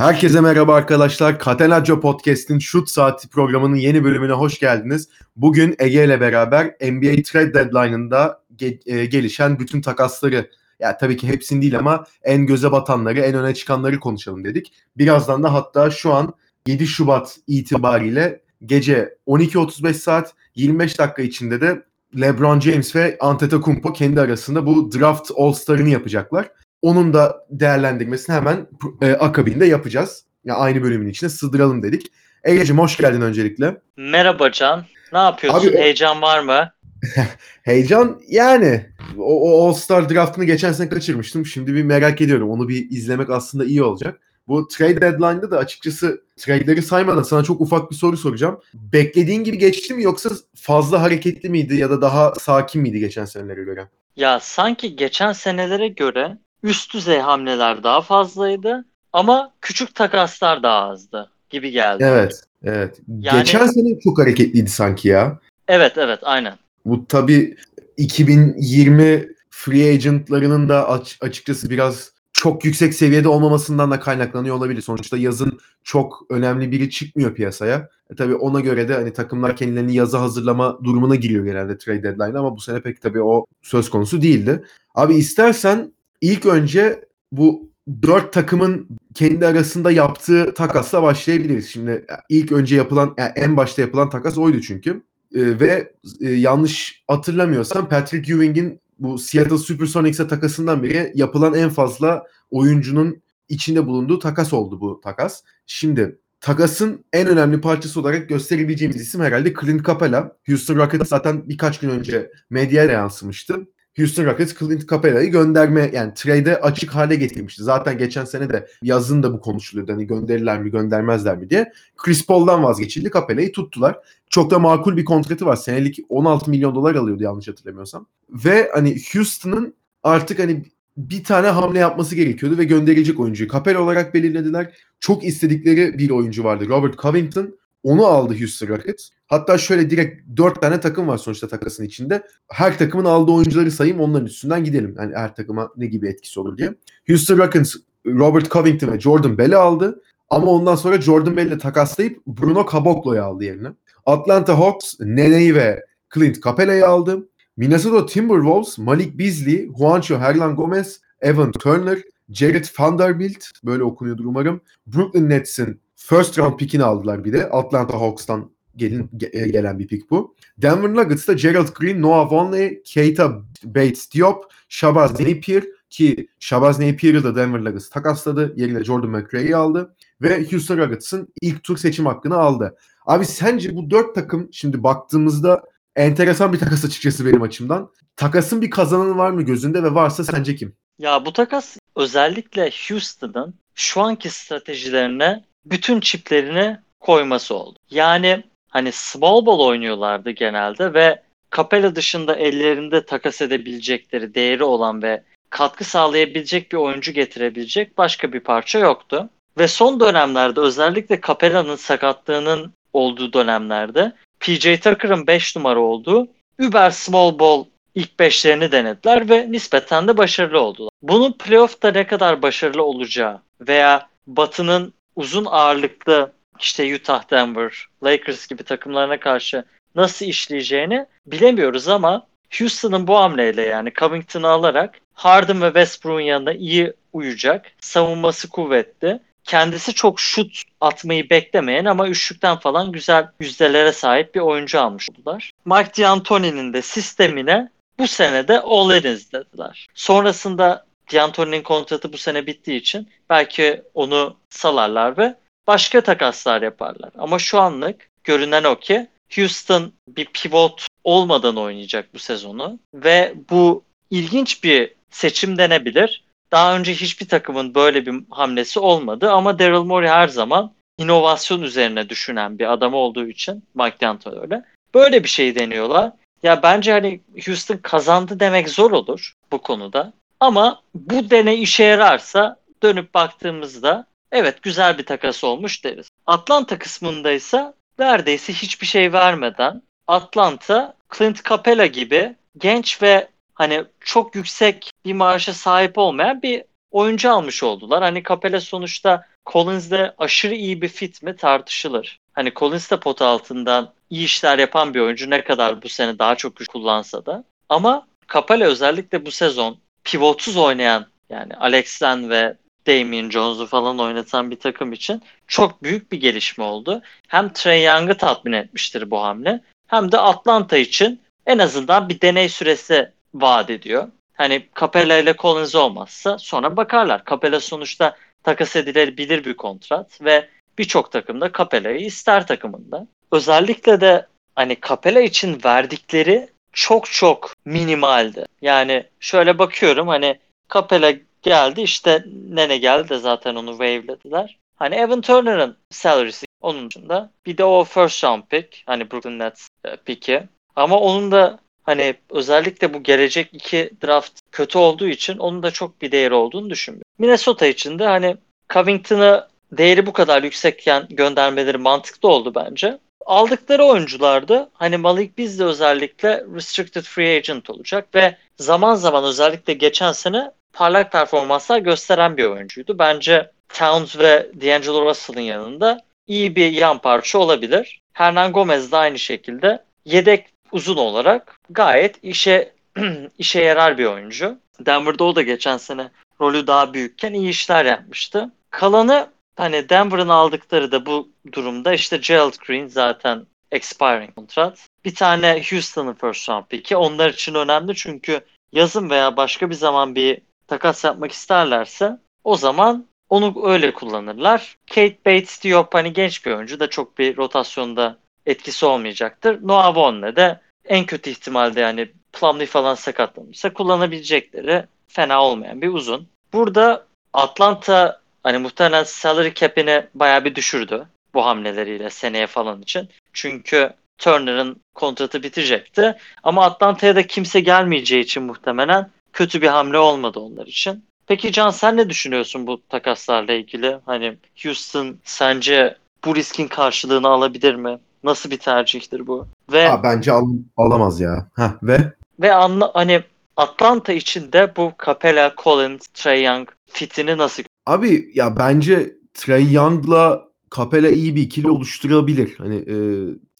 Herkese merhaba arkadaşlar. Catenaccio Podcast'in Shoot Saati programının yeni bölümüne hoş geldiniz. Bugün Ege ile beraber NBA Trade Deadline'ında ge- e, gelişen bütün takasları, ya tabii ki hepsini değil ama en göze batanları, en öne çıkanları konuşalım dedik. Birazdan da hatta şu an 7 Şubat itibariyle gece 12.35 saat 25 dakika içinde de LeBron James ve Antetokounmpo kendi arasında bu draft All-Star'ını yapacaklar. Onun da değerlendirmesini hemen e, akabinde yapacağız. Yani aynı bölümün içine sığdıralım dedik. Ege'cim hoş geldin öncelikle. Merhaba Can. Ne yapıyorsun? Abi, Heyecan var mı? Heyecan yani. O, o All-Star draftını geçen sene kaçırmıştım. Şimdi bir merak ediyorum. Onu bir izlemek aslında iyi olacak. Bu trade deadline'da da açıkçası trade'leri saymadan sana çok ufak bir soru soracağım. Beklediğin gibi geçti mi yoksa fazla hareketli miydi ya da daha sakin miydi geçen senelere göre? Ya sanki geçen senelere göre üst düzey hamleler daha fazlaydı ama küçük takaslar daha azdı gibi geldi. Evet, evet. Yani, Geçen sene çok hareketliydi sanki ya. Evet, evet, aynen. Bu tabii 2020 free agentlarının da açıkçası biraz çok yüksek seviyede olmamasından da kaynaklanıyor olabilir. Sonuçta yazın çok önemli biri çıkmıyor piyasaya. E tabii ona göre de hani takımlar kendilerini yaza hazırlama durumuna giriyor genelde trade deadline ama bu sene pek tabii o söz konusu değildi. Abi istersen ilk önce bu dört takımın kendi arasında yaptığı takasla başlayabiliriz. Şimdi ilk önce yapılan yani en başta yapılan takas oydu çünkü. Ee, ve e, yanlış hatırlamıyorsam Patrick Ewing'in bu Seattle Supersonics'e takasından beri yapılan en fazla oyuncunun içinde bulunduğu takas oldu bu takas. Şimdi takasın en önemli parçası olarak gösterebileceğimiz isim herhalde Clint Capela. Houston Rockets zaten birkaç gün önce medyaya yansımıştı. Houston Rockets Clint Capela'yı gönderme yani trade'e açık hale getirmişti. Zaten geçen sene de yazın da bu konuşuluyordu. Hani gönderirler mi göndermezler mi diye. Chris Paul'dan vazgeçildi. Capela'yı tuttular. Çok da makul bir kontratı var. Senelik 16 milyon dolar alıyordu yanlış hatırlamıyorsam. Ve hani Houston'ın artık hani bir tane hamle yapması gerekiyordu ve gönderilecek oyuncuyu Capela olarak belirlediler. Çok istedikleri bir oyuncu vardı. Robert Covington. Onu aldı Houston Rockets. Hatta şöyle direkt dört tane takım var sonuçta takasın içinde. Her takımın aldığı oyuncuları sayayım onların üstünden gidelim. Yani her takıma ne gibi etkisi olur diye. Houston Rockets Robert Covington ve Jordan Bell'i aldı. Ama ondan sonra Jordan Bell'i takaslayıp Bruno Caboclo'yu aldı yerine. Atlanta Hawks Nene'yi ve Clint Capela'yı aldı. Minnesota Timberwolves Malik Beasley, Juancho Hernan Gomez, Evan Turner, Jared Vanderbilt böyle okunuyordur umarım. Brooklyn Nets'in first round pickini aldılar bir de. Atlanta Hawks'tan gelin, e, gelen bir pick bu. Denver Nuggets'ta Gerald Green, Noah Vonleh, Keita Bates Diop, Shabazz Napier ki Shabazz Napier'ı da Denver Nuggets takasladı. Yerine Jordan McRae'yi aldı. Ve Houston Rockets'ın ilk tur seçim hakkını aldı. Abi sence bu dört takım şimdi baktığımızda enteresan bir takas açıkçası benim açımdan. Takasın bir kazananı var mı gözünde ve varsa sence kim? Ya bu takas özellikle Houston'ın şu anki stratejilerine bütün çiplerini koyması oldu. Yani hani small ball oynuyorlardı genelde ve Capella dışında ellerinde takas edebilecekleri değeri olan ve katkı sağlayabilecek bir oyuncu getirebilecek başka bir parça yoktu. Ve son dönemlerde özellikle Capella'nın sakatlığının olduğu dönemlerde PJ Tucker'ın 5 numara olduğu Uber Small Ball ilk beşlerini denediler ve nispeten de başarılı oldular. Bunun playoff'ta ne kadar başarılı olacağı veya Batı'nın uzun ağırlıklı işte Utah, Denver, Lakers gibi takımlarına karşı nasıl işleyeceğini bilemiyoruz ama Houston'ın bu hamleyle yani Covington'ı alarak Harden ve Westbrook'un yanında iyi uyacak. Savunması kuvvetli. Kendisi çok şut atmayı beklemeyen ama üçlükten falan güzel yüzdelere sahip bir oyuncu almış oldular. Mike D'Antoni'nin de sistemine bu sene de all in izlediler. Sonrasında D'Antoni'nin kontratı bu sene bittiği için belki onu salarlar ve başka takaslar yaparlar. Ama şu anlık görünen o ki Houston bir pivot olmadan oynayacak bu sezonu ve bu ilginç bir seçim denebilir. Daha önce hiçbir takımın böyle bir hamlesi olmadı ama Daryl Morey her zaman inovasyon üzerine düşünen bir adam olduğu için Mike D'Antoni öyle. Böyle bir şey deniyorlar. Ya bence hani Houston kazandı demek zor olur bu konuda. Ama bu deney işe yararsa dönüp baktığımızda evet güzel bir takas olmuş deriz. Atlanta kısmında ise neredeyse hiçbir şey vermeden Atlanta Clint Capela gibi genç ve hani çok yüksek bir maaşa sahip olmayan bir oyuncu almış oldular. Hani Capella sonuçta Collins'le aşırı iyi bir fit mi tartışılır. Hani Collins de pot altından iyi işler yapan bir oyuncu ne kadar bu sene daha çok güç kullansa da. Ama Capella özellikle bu sezon pivotsuz oynayan yani Alex Len ve Damian Jones'u falan oynatan bir takım için çok büyük bir gelişme oldu. Hem Trey Young'ı tatmin etmiştir bu hamle hem de Atlanta için en azından bir deney süresi vaat ediyor. Hani Capella ile Collins olmazsa sonra bakarlar. Capella sonuçta takas edilebilir bir kontrat ve birçok takımda Capella'yı ister takımında. Özellikle de hani Capella için verdikleri çok çok minimaldi. Yani şöyle bakıyorum hani Capella geldi işte Nene geldi de zaten onu wave'lediler. Hani Evan Turner'ın salary'si onun dışında. Bir de o first round pick hani Brooklyn Nets e, pick'i. Ama onun da hani özellikle bu gelecek iki draft kötü olduğu için onun da çok bir değeri olduğunu düşünmüyorum. Minnesota için de hani Covington'ı değeri bu kadar yüksekken göndermeleri mantıklı oldu bence. Aldıkları oyuncularda hani Malik Biz de özellikle restricted free agent olacak ve zaman zaman özellikle geçen sene parlak performanslar gösteren bir oyuncuydu. Bence Towns ve D'Angelo Russell'ın yanında iyi bir yan parça olabilir. Hernan Gomez de aynı şekilde yedek uzun olarak gayet işe işe yarar bir oyuncu. Denver'da o da geçen sene rolü daha büyükken iyi işler yapmıştı. Kalanı hani Denver'ın aldıkları da bu durumda işte Gerald Green zaten expiring kontrat. Bir tane Houston'ın first round pick'i. Onlar için önemli çünkü yazın veya başka bir zaman bir takas yapmak isterlerse o zaman onu öyle kullanırlar. Kate Bates Diop hani genç bir oyuncu da çok bir rotasyonda etkisi olmayacaktır. Noah Von'le de en kötü ihtimalde yani Plumlee falan sakatlanırsa kullanabilecekleri fena olmayan bir uzun. Burada Atlanta hani muhtemelen salary cap'ini bayağı bir düşürdü bu hamleleriyle seneye falan için. Çünkü Turner'ın kontratı bitecekti. Ama Atlanta'ya da kimse gelmeyeceği için muhtemelen kötü bir hamle olmadı onlar için. Peki Can sen ne düşünüyorsun bu takaslarla ilgili? Hani Houston sence bu riskin karşılığını alabilir mi? Nasıl bir tercihtir bu? Ve Aa, bence al- alamaz ya. Heh, ve ve anla hani Atlanta için de bu Capella, Collins, Trey Young fitini nasıl Abi ya bence Trey Young'la Capella iyi bir ikili oluşturabilir. Hani e,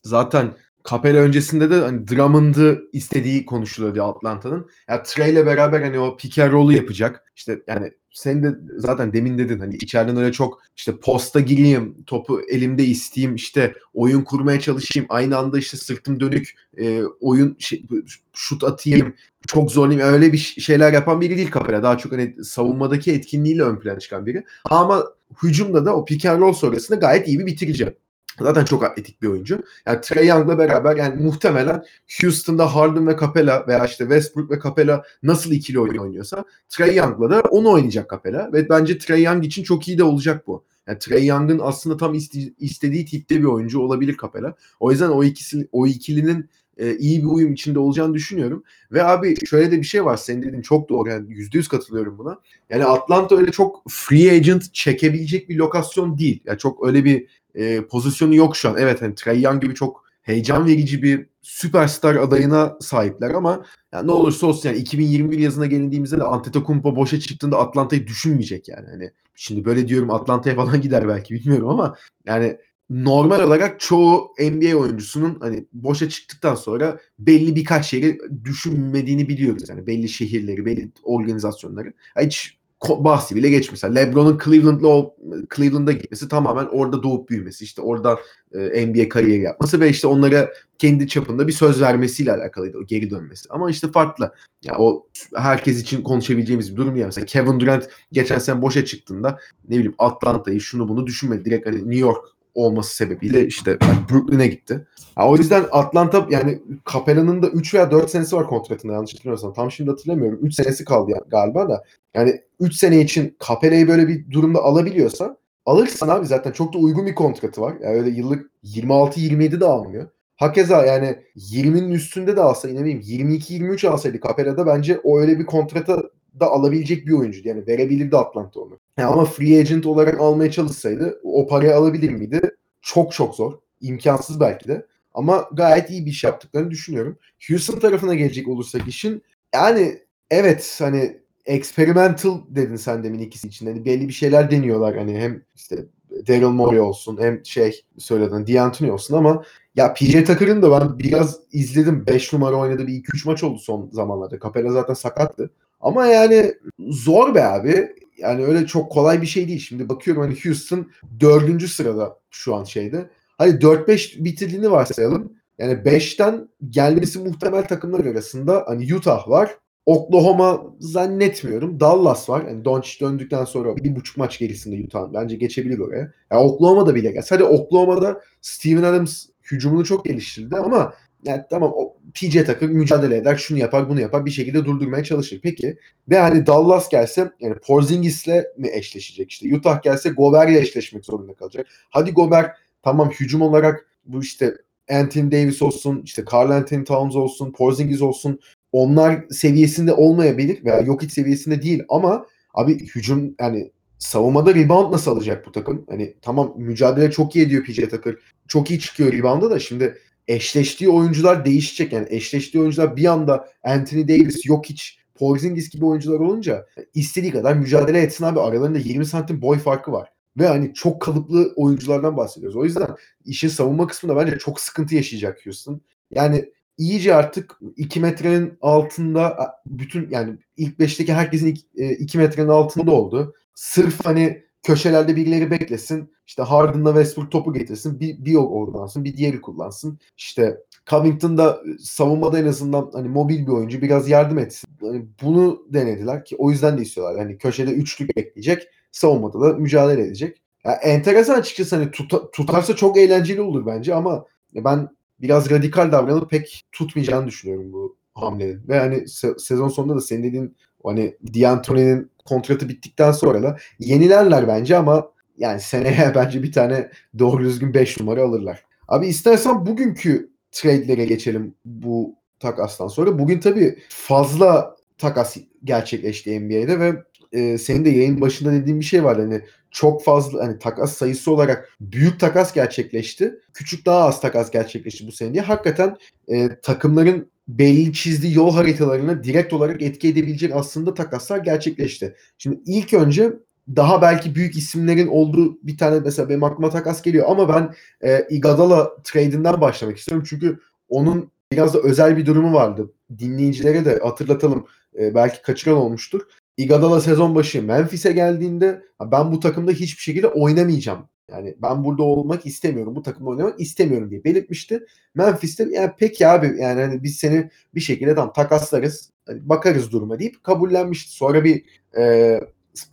zaten Capella öncesinde de hani Drummond'ı istediği konuşuluyordu Atlanta'nın. Ya Trey'le beraber hani o pick and roll'u yapacak. İşte yani sen de zaten demin dedin hani içeriden öyle çok işte posta gireyim, topu elimde isteyeyim, işte oyun kurmaya çalışayım. Aynı anda işte sırtım dönük e, oyun şey, şut atayım, çok zorlayayım. Öyle bir şeyler yapan biri değil Capella. Daha çok hani savunmadaki etkinliğiyle ön plana çıkan biri. Ama hücumda da o pick and roll sonrasında gayet iyi bir bitirici. Zaten çok atletik bir oyuncu. Yani Trey Young'la beraber yani muhtemelen Houston'da Harden ve Capella veya işte Westbrook ve Capella nasıl ikili oyun oynuyorsa Trey Young'la da onu oynayacak Capella ve bence Trey Young için çok iyi de olacak bu. Yani Trey Young'ın aslında tam iste- istediği tipte bir oyuncu olabilir Capella. O yüzden o ikisi o ikilinin e, iyi bir uyum içinde olacağını düşünüyorum. Ve abi şöyle de bir şey var. Senin dediğin çok doğru. Yani %100 katılıyorum buna. Yani Atlanta öyle çok free agent çekebilecek bir lokasyon değil. Yani çok öyle bir e, pozisyonu yok şu an. Evet hani Trey Young gibi çok heyecan verici bir süperstar adayına sahipler ama yani ne olursa olsun yani 2021 yazına gelindiğimizde de Antetokounmpo boşa çıktığında Atlanta'yı düşünmeyecek yani. Hani şimdi böyle diyorum Atlanta'ya falan gider belki bilmiyorum ama yani normal olarak çoğu NBA oyuncusunun hani boşa çıktıktan sonra belli birkaç yeri düşünmediğini biliyoruz. Yani belli şehirleri, belli organizasyonları. Hiç bahsi bile geç mesela. LeBron'un Cleveland'la Cleveland'a gitmesi tamamen orada doğup büyümesi. işte oradan e, NBA kariyeri yapması ve işte onlara kendi çapında bir söz vermesiyle alakalıydı o geri dönmesi. Ama işte farklı. Yani o herkes için konuşabileceğimiz bir durum değil. Mesela Kevin Durant geçen sene boşa çıktığında ne bileyim Atlanta'yı şunu bunu düşünmedi. Direkt hani New York olması sebebiyle işte yani Brooklyn'e gitti. Ya o yüzden Atlanta yani Capella'nın da 3 veya 4 senesi var kontratında yanlış hatırlamıyorsam. Tam şimdi hatırlamıyorum. 3 senesi kaldı yani galiba da. Yani 3 sene için Capella'yı böyle bir durumda alabiliyorsa alırsan abi zaten çok da uygun bir kontratı var. Yani öyle yıllık 26-27 de almıyor. Hakeza yani 20'nin üstünde de alsa ne bileyim 22-23 alsaydı Capella'da bence o öyle bir kontrata da alabilecek bir oyuncu. Yani verebilirdi Atlanta onu. Yani ama free agent olarak almaya çalışsaydı o parayı alabilir miydi? Çok çok zor. İmkansız belki de. Ama gayet iyi bir iş yaptıklarını düşünüyorum. Houston tarafına gelecek olursak işin yani evet hani experimental dedin sen demin ikisi için. Hani belli bir şeyler deniyorlar. Hani hem işte Daryl Morey olsun hem şey söyledin D'Antoni olsun ama ya PJ Tucker'ın da ben biraz izledim. 5 numara oynadı bir 2-3 maç oldu son zamanlarda. Capella zaten sakattı. Ama yani zor be abi. Yani öyle çok kolay bir şey değil. Şimdi bakıyorum hani Houston dördüncü sırada şu an şeyde. Hadi 4-5 bitirdiğini varsayalım. Yani 5'ten gelmesi muhtemel takımlar arasında hani Utah var. Oklahoma zannetmiyorum. Dallas var. Yani Doncic döndükten sonra bir buçuk maç gerisinde Utah. Bence geçebilir oraya. Yani Oklahoma da bile gelse. Hadi Oklahoma'da Steven Adams hücumunu çok geliştirdi ama yani tamam o PJ Tucker mücadele eder, şunu yapar, bunu yapar, bir şekilde durdurmaya çalışır. Peki ve hani Dallas gelse yani Porzingis'le mi eşleşecek işte? Utah gelse Gobert'le eşleşmek zorunda kalacak. Hadi Gobert tamam hücum olarak bu işte Anthony Davis olsun, işte Carl Anthony Towns olsun, Porzingis olsun onlar seviyesinde olmayabilir veya yok hiç seviyesinde değil ama abi hücum yani savunmada rebound nasıl alacak bu takım? Hani tamam mücadele çok iyi ediyor PJ Tucker. Çok iyi çıkıyor rebound'a da şimdi eşleştiği oyuncular değişecek. Yani eşleştiği oyuncular bir anda Anthony Davis, yok hiç Porzingis gibi oyuncular olunca istediği kadar mücadele etsin abi. Aralarında 20 santim boy farkı var. Ve hani çok kalıplı oyunculardan bahsediyoruz. O yüzden işin savunma kısmında bence çok sıkıntı yaşayacak Houston. Yani iyice artık 2 metrenin altında bütün yani ilk 5'teki herkesin 2 metrenin altında oldu. Sırf hani köşelerde birileri beklesin. İşte Harden'la Westbrook topu getirsin. Bir, bir oransın, bir diğeri kullansın. İşte Covington da savunmada en azından hani mobil bir oyuncu biraz yardım etsin. Hani bunu denediler ki o yüzden de istiyorlar. Hani köşede üçlük bekleyecek. Savunmada da mücadele edecek. Yani enteresan açıkçası hani tuta, tutarsa çok eğlenceli olur bence ama ben biraz radikal davranıp pek tutmayacağını düşünüyorum bu hamlenin. Ve hani se- sezon sonunda da senin dediğin hani D'Antoni'nin kontratı bittikten sonra da yenilerler bence ama yani seneye bence bir tane doğru düzgün 5 numara alırlar. Abi istersen bugünkü trade'lere geçelim bu takastan sonra. Bugün tabii fazla takas gerçekleşti NBA'de ve e, senin de yayın başında dediğin bir şey var. Hani çok fazla hani takas sayısı olarak büyük takas gerçekleşti. Küçük daha az takas gerçekleşti bu sene diye. Hakikaten e, takımların belli çizdiği yol haritalarına direkt olarak etki edebilecek aslında takaslar gerçekleşti. Şimdi ilk önce daha belki büyük isimlerin olduğu bir tane mesela benim aklıma takas geliyor ama ben e, Iguodala trade'inden başlamak istiyorum. Çünkü onun biraz da özel bir durumu vardı. Dinleyicilere de hatırlatalım. E, belki kaçıran olmuştur. Iguodala sezon başı Memphis'e geldiğinde ben bu takımda hiçbir şekilde oynamayacağım. Yani ben burada olmak istemiyorum. Bu takımda oynamak istemiyorum diye belirtmişti. Memphis'te yani peki abi yani hani biz seni bir şekilde tam takaslarız. Hani bakarız duruma deyip kabullenmişti. Sonra bir e,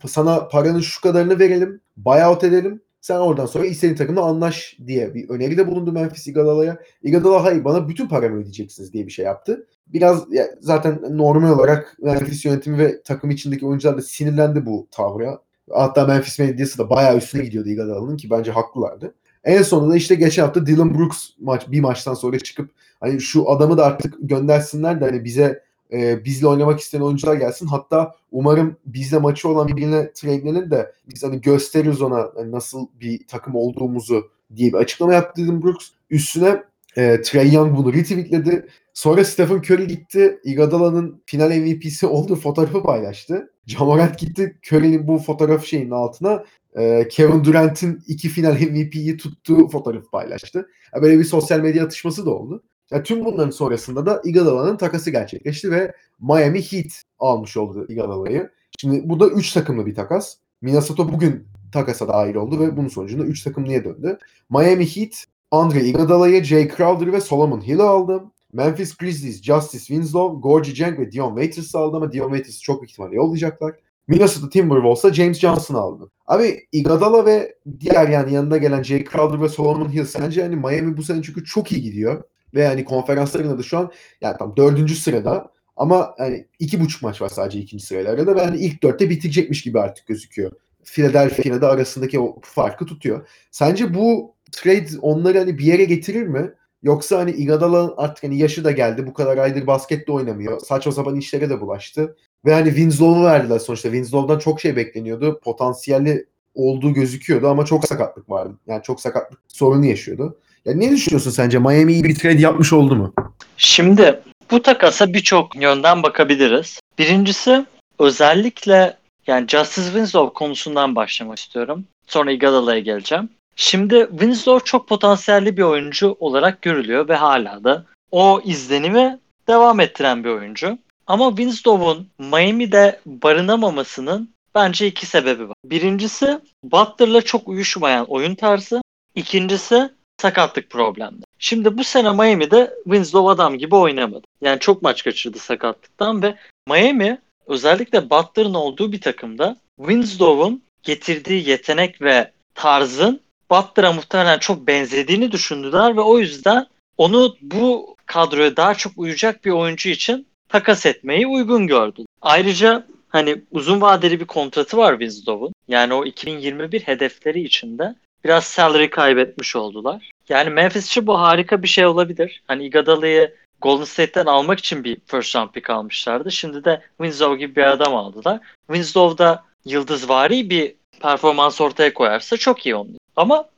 sana paranın şu kadarını verelim. Buyout edelim. Sen oradan sonra istediğin takımla anlaş diye bir öneride bulundu Memphis Iguodala'ya. Iguodala hayır bana bütün paramı ödeyeceksiniz diye bir şey yaptı. Biraz zaten normal olarak Memphis yönetimi ve takım içindeki oyuncular da sinirlendi bu tavra. Hatta Memphis medyası da bayağı üstüne gidiyordu Iguodala'nın ki bence haklılardı. En sonunda işte geçen hafta Dylan Brooks maç bir maçtan sonra çıkıp hani şu adamı da artık göndersinler de hani bize e, bizle oynamak isteyen oyuncular gelsin. Hatta umarım bizle maçı olan birine tradelenir de biz hani gösteririz ona hani nasıl bir takım olduğumuzu diye bir açıklama yaptı Dylan Brooks. Üstüne e, Trey Young bunu retweetledi. Sonra Stephen Curry gitti. Iguodala'nın final MVP'si olduğu fotoğrafı paylaştı. Jamorant gitti Curry'nin bu fotoğraf şeyinin altına e, Kevin Durant'in iki final MVP'yi tuttuğu fotoğrafı paylaştı. Yani böyle bir sosyal medya atışması da oldu. Yani tüm bunların sonrasında da Iguodala'nın takası gerçekleşti ve Miami Heat almış oldu Iguodala'yı. Şimdi bu da 3 takımlı bir takas. Minnesota bugün takasa dahil oldu ve bunun sonucunda 3 takımlıya döndü. Miami Heat Andre Iguodala'yı, Jay Crowder ve Solomon Hill'i aldı. Memphis Grizzlies, Justice Winslow, Gorgie Jang ve Dion Waiters'ı aldı ama Dion Waiters'ı çok büyük ihtimalle yollayacaklar. Minnesota Timberwolves'a James Johnson aldı. Abi Iguodala ve diğer yani yanına gelen Jay Crowder ve Solomon Hill sence hani Miami bu sene çünkü çok iyi gidiyor. Ve yani konferanslarında da şu an yani tam dördüncü sırada ama hani iki buçuk maç var sadece ikinci sırayla arada ve hani ilk dörtte bitirecekmiş gibi artık gözüküyor. Philadelphia ile arasındaki o farkı tutuyor. Sence bu trade onları hani bir yere getirir mi? Yoksa hani Iguodala artık hani yaşı da geldi. Bu kadar aydır basket de oynamıyor. Saçma sapan işlere de bulaştı. Ve hani Winslow'u verdiler sonuçta. Winslow'dan çok şey bekleniyordu. Potansiyeli olduğu gözüküyordu ama çok sakatlık vardı. Yani çok sakatlık sorunu yaşıyordu. Ya ne düşünüyorsun sence? Miami iyi bir trade yapmış oldu mu? Şimdi bu takasa birçok yönden bakabiliriz. Birincisi özellikle yani Justice Winslow konusundan başlamak istiyorum. Sonra Iguodala'ya geleceğim. Şimdi Winslow çok potansiyelli bir oyuncu olarak görülüyor ve hala da o izlenimi devam ettiren bir oyuncu. Ama Winslow'un Miami'de barınamamasının bence iki sebebi var. Birincisi Butler'la çok uyuşmayan oyun tarzı. İkincisi sakatlık problemleri. Şimdi bu sene Miami'de Winslow adam gibi oynamadı. Yani çok maç kaçırdı sakatlıktan ve Miami özellikle Butler'ın olduğu bir takımda Winslow'un getirdiği yetenek ve tarzın Butler'a muhtemelen çok benzediğini düşündüler ve o yüzden onu bu kadroya daha çok uyacak bir oyuncu için takas etmeyi uygun gördü. Ayrıca hani uzun vadeli bir kontratı var Winslow'un. Yani o 2021 hedefleri içinde biraz salary kaybetmiş oldular. Yani Memphis için bu harika bir şey olabilir. Hani Iguodala'yı Golden State'ten almak için bir first round pick almışlardı. Şimdi de Winslow gibi bir adam aldılar. Winslow da yıldızvari bir performans ortaya koyarsa çok iyi onun. Ama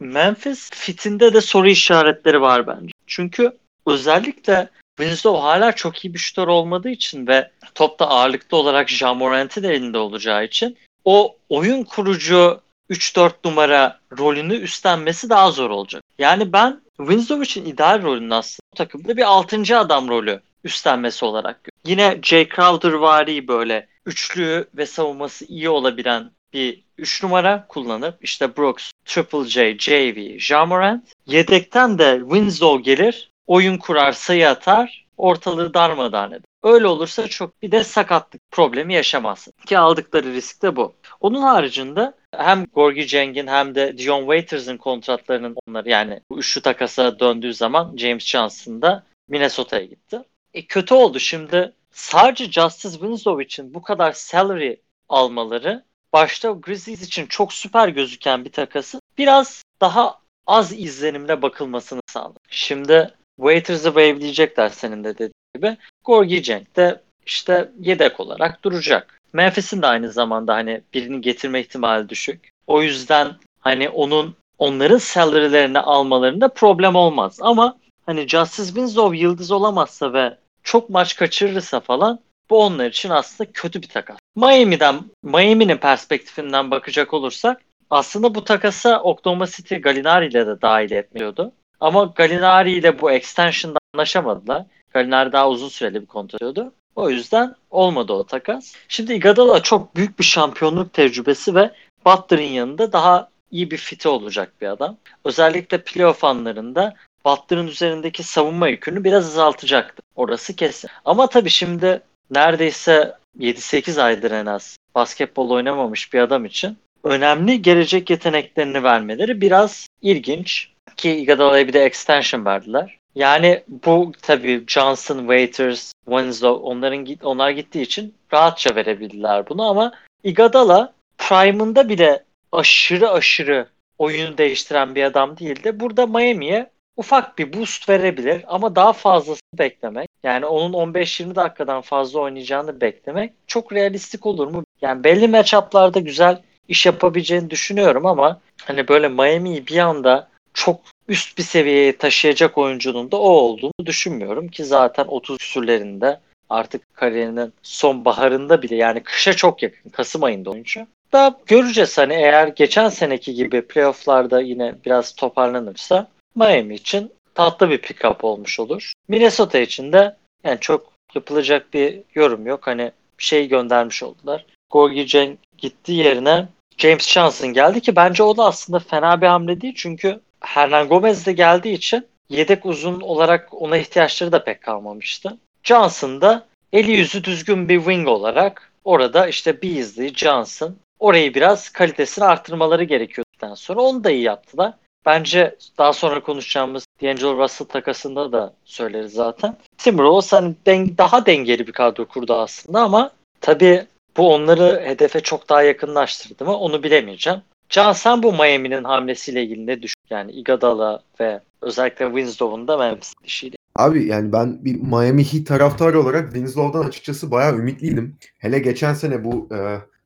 Memphis fitinde de soru işaretleri var bence. Çünkü özellikle Winslow hala çok iyi bir şutör olmadığı için ve topta ağırlıklı olarak Ja Morant'in elinde olacağı için o oyun kurucu 3-4 numara rolünü üstlenmesi daha zor olacak. Yani ben Winslow için ideal rolünün aslında bu takımda bir 6. adam rolü üstlenmesi olarak. Yine Jay Crowder vari böyle üçlü ve savunması iyi olabilen bir 3 numara kullanıp işte Brooks, Triple J, JV, Jamorant. Yedekten de Winslow gelir, oyun kurar, sayı atar, ortalığı darmadağın eder. Öyle olursa çok bir de sakatlık problemi yaşamazsın. Ki aldıkları risk de bu. Onun haricinde hem Gorgie Ceng'in hem de Dion Waiters'ın kontratlarının onları yani bu üçlü takasa döndüğü zaman James Johnson da Minnesota'ya gitti. E kötü oldu şimdi sadece Justice Winslow için bu kadar salary almaları başta Grizzlies için çok süper gözüken bir takası biraz daha az izlenimle bakılmasını sağladı. Şimdi Waiters'ı waveleyecekler senin de dediğin gibi. Gorgie Cenk de işte yedek olarak duracak. Memphis'in de aynı zamanda hani birini getirme ihtimali düşük. O yüzden hani onun onların salary'lerini almalarında problem olmaz. Ama hani Justice Winslow yıldız olamazsa ve çok maç kaçırırsa falan bu onlar için aslında kötü bir takas. Miami'den Miami'nin perspektifinden bakacak olursak aslında bu takasa Oklahoma City Gallinari ile de dahil etmiyordu. Ama Gallinari ile bu extension'da anlaşamadılar. Gallinari daha uzun süreli bir kontratıyordu. O yüzden olmadı o takas. Şimdi Iguodala çok büyük bir şampiyonluk tecrübesi ve Butler'ın yanında daha iyi bir fiti olacak bir adam. Özellikle playoff anlarında Butler'ın üzerindeki savunma yükünü biraz azaltacaktı. Orası kesin. Ama tabii şimdi neredeyse 7-8 aydır en az basketbol oynamamış bir adam için önemli gelecek yeteneklerini vermeleri biraz ilginç. Ki Iguodala'ya bir de extension verdiler. Yani bu tabii Johnson, Waiters, Winslow onların onlar gittiği için rahatça verebildiler bunu ama Iguodala prime'ında bile aşırı aşırı oyunu değiştiren bir adam değildi. Burada Miami'ye ufak bir boost verebilir ama daha fazlasını beklemek yani onun 15-20 dakikadan fazla oynayacağını beklemek çok realistik olur mu? Yani belli matchup'larda güzel iş yapabileceğini düşünüyorum ama hani böyle Miami'yi bir anda çok üst bir seviyeye taşıyacak oyuncunun da o olduğunu düşünmüyorum ki zaten 30 küsürlerinde artık kariyerinin son baharında bile yani kışa çok yakın Kasım ayında oyuncu. Da göreceğiz hani eğer geçen seneki gibi playofflarda yine biraz toparlanırsa Miami için tatlı bir pick-up olmuş olur. Minnesota için de yani çok yapılacak bir yorum yok. Hani şey göndermiş oldular. Gorgie Jang gitti yerine James Johnson geldi ki bence o da aslında fena bir hamle değil. Çünkü Hernan Gomez de geldiği için yedek uzun olarak ona ihtiyaçları da pek kalmamıştı. Johnson da eli yüzü düzgün bir wing olarak orada işte Beasley, Johnson orayı biraz kalitesini arttırmaları gerekiyordan sonra onu da iyi yaptılar. Bence daha sonra konuşacağımız D'Angelo Russell takasında da söyleriz zaten. Timberwolves hani den- daha dengeli bir kadro kurdu aslında ama tabii bu onları hedefe çok daha yakınlaştırdı mı onu bilemeyeceğim. Can sen bu Miami'nin hamlesiyle ilgili ne düşün? Yani Iguodala ve özellikle Winslow'un da Memphis işiyle. Abi yani ben bir Miami Heat taraftarı olarak Winslow'dan açıkçası bayağı ümitliydim. Hele geçen sene bu e,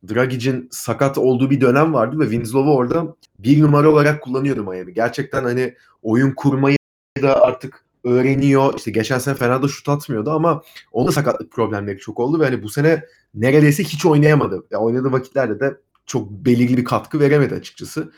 Dragic'in sakat olduğu bir dönem vardı ve Winslow'u orada bir numara olarak kullanıyordu Miami. Gerçekten hani oyun kurmayı da artık öğreniyor. İşte geçen sene fena da şut atmıyordu ama onun da sakatlık problemleri çok oldu ve hani bu sene neredeyse hiç oynayamadı. Ya oynadığı vakitlerde de çok belirli bir katkı veremedi açıkçası.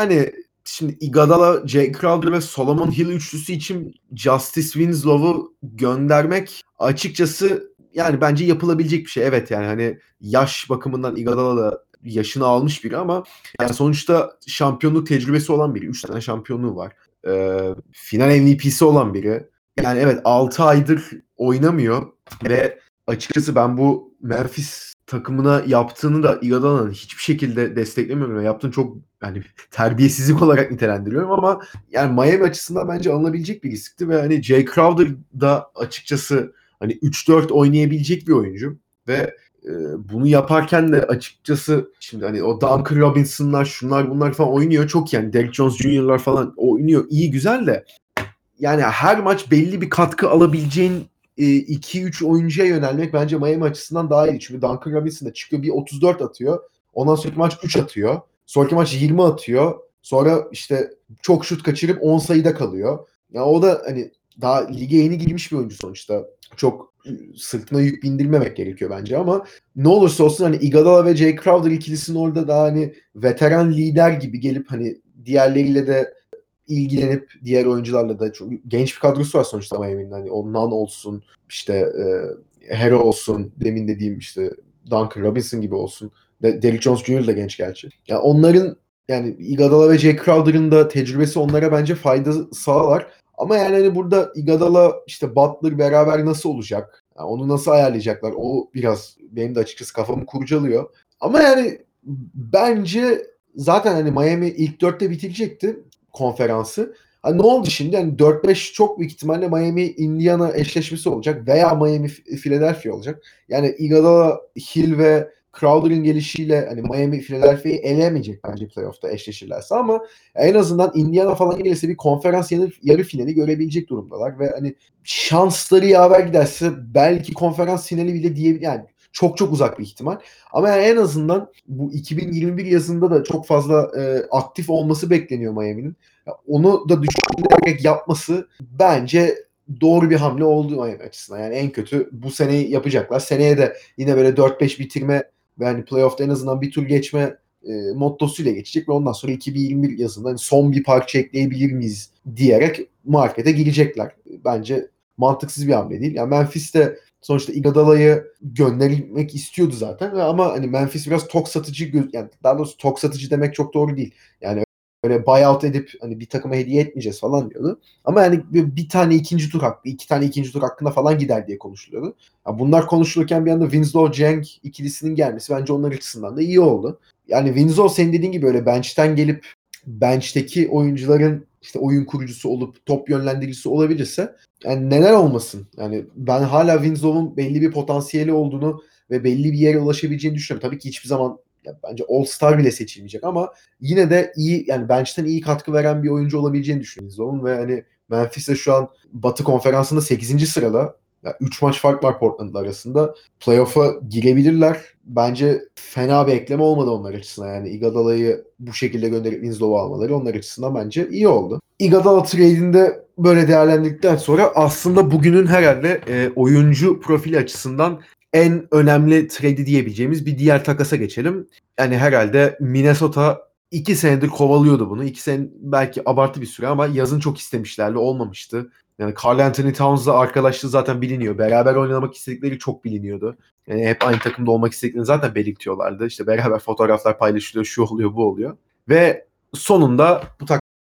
Yani şimdi Iguodala, Jay Crowder ve Solomon Hill üçlüsü için Justice Winslow'u göndermek açıkçası yani bence yapılabilecek bir şey. Evet yani hani yaş bakımından Iguodala da yaşını almış biri ama yani sonuçta şampiyonluk tecrübesi olan biri. Üç tane şampiyonluğu var. Ee, final MVP'si olan biri. Yani evet 6 aydır oynamıyor ve açıkçası ben bu Memphis takımına yaptığını da Iguodala'nın hiçbir şekilde desteklemiyorum. Yaptığını çok yani terbiyesizlik olarak nitelendiriyorum ama yani Miami açısından bence alınabilecek bir riskti ve hani Jay Crowder da açıkçası hani 3-4 oynayabilecek bir oyuncu ve e, bunu yaparken de açıkçası şimdi hani o Duncan Robinson'lar şunlar bunlar falan oynuyor çok yani Derrick Jones Jr.'lar falan oynuyor iyi güzel de yani her maç belli bir katkı alabileceğin 2-3 oyuncuya yönelmek bence Miami açısından daha iyi. Çünkü Duncan Robinson da çıkıyor bir 34 atıyor. Ondan sonraki maç 3 atıyor. Sonraki maç 20 atıyor. Sonra işte çok şut kaçırıp 10 sayıda kalıyor. Ya o da hani daha lige yeni girmiş bir oyuncu sonuçta. Çok sırtına yük bindirmemek gerekiyor bence ama ne olursa olsun hani Iguodala ve Jay Crowder ikilisinin orada daha hani veteran lider gibi gelip hani diğerleriyle de ilgilenip diğer oyuncularla da çok genç bir kadrosu var sonuçta Miami'nin. Hani o Nan olsun, işte e, Hero olsun, demin dediğim işte Duncan Robinson gibi olsun. De, Derrick Jones Jr. da genç gerçi. Yani onların yani Iguodala ve Jay Crowder'ın da tecrübesi onlara bence fayda sağlar. Ama yani hani burada Iguodala işte Butler beraber nasıl olacak? Yani onu nasıl ayarlayacaklar? O biraz benim de açıkçası kafamı kurcalıyor. Ama yani bence zaten hani Miami ilk dörtte bitirecekti konferansı. Hani ne oldu şimdi? Yani 4-5 çok büyük ihtimalle Miami Indiana eşleşmesi olacak veya Miami Philadelphia olacak. Yani Iguodala, Hill ve Crowder'ın gelişiyle hani Miami Philadelphia'yı eleyemeyecek bence playoff'ta eşleşirlerse ama en azından Indiana falan gelirse bir konferans yarı, yarı finali görebilecek durumdalar ve hani şansları yaver giderse belki konferans finali bile diye yani çok çok uzak bir ihtimal. Ama yani en azından bu 2021 yazında da çok fazla e, aktif olması bekleniyor Miami'nin. Onu da düşünerek yapması bence doğru bir hamle oldu Miami açısından. Yani en kötü bu seneyi yapacaklar. Seneye de yine böyle 4-5 bitirme ve hani playoff'ta en azından bir tur geçme e, mottosuyla geçecek ve ondan sonra 2021 yazında hani son bir parça ekleyebilir miyiz diyerek markete girecekler. Bence mantıksız bir hamle değil. Yani Memphis'te sonuçta Iguodala'yı göndermek istiyordu zaten ama hani Memphis biraz tok satıcı yani daha doğrusu tok satıcı demek çok doğru değil. Yani öyle buyout edip hani bir takıma hediye etmeyeceğiz falan diyordu. Ama yani bir tane ikinci tur hakkı, iki tane ikinci tur hakkında falan gider diye konuşuluyordu. Yani bunlar konuşulurken bir anda Winslow Jeng ikilisinin gelmesi bence onlar açısından da iyi oldu. Yani Winslow senin dediğin gibi böyle bench'ten gelip bench'teki oyuncuların işte oyun kurucusu olup top yönlendiricisi olabilirse yani neler olmasın? Yani ben hala Winslow'un belli bir potansiyeli olduğunu ve belli bir yere ulaşabileceğini düşünüyorum. Tabii ki hiçbir zaman ya bence All Star bile seçilmeyecek ama yine de iyi yani bench'ten iyi katkı veren bir oyuncu olabileceğini düşünüyorum Winslow'un ve hani Memphis'e şu an Batı konferansında 8. sırada 3 maç fark var Portland'la arasında. Playoff'a girebilirler. Bence fena bir ekleme olmadı onlar açısından. Yani Iguodala'yı bu şekilde gönderip Winslow'u almaları onlar açısından bence iyi oldu. Iguodala trade'inde böyle değerlendirdikten sonra aslında bugünün herhalde e, oyuncu profili açısından en önemli trade diyebileceğimiz bir diğer takasa geçelim. Yani herhalde Minnesota iki senedir kovalıyordu bunu. İki sene belki abartı bir süre ama yazın çok istemişlerdi. Olmamıştı. Yani Carl Anthony Towns'la arkadaşlığı zaten biliniyor. Beraber oynamak istedikleri çok biliniyordu. Yani hep aynı takımda olmak istediklerini zaten belirtiyorlardı. İşte beraber fotoğraflar paylaşılıyor, şu oluyor, bu oluyor. Ve sonunda bu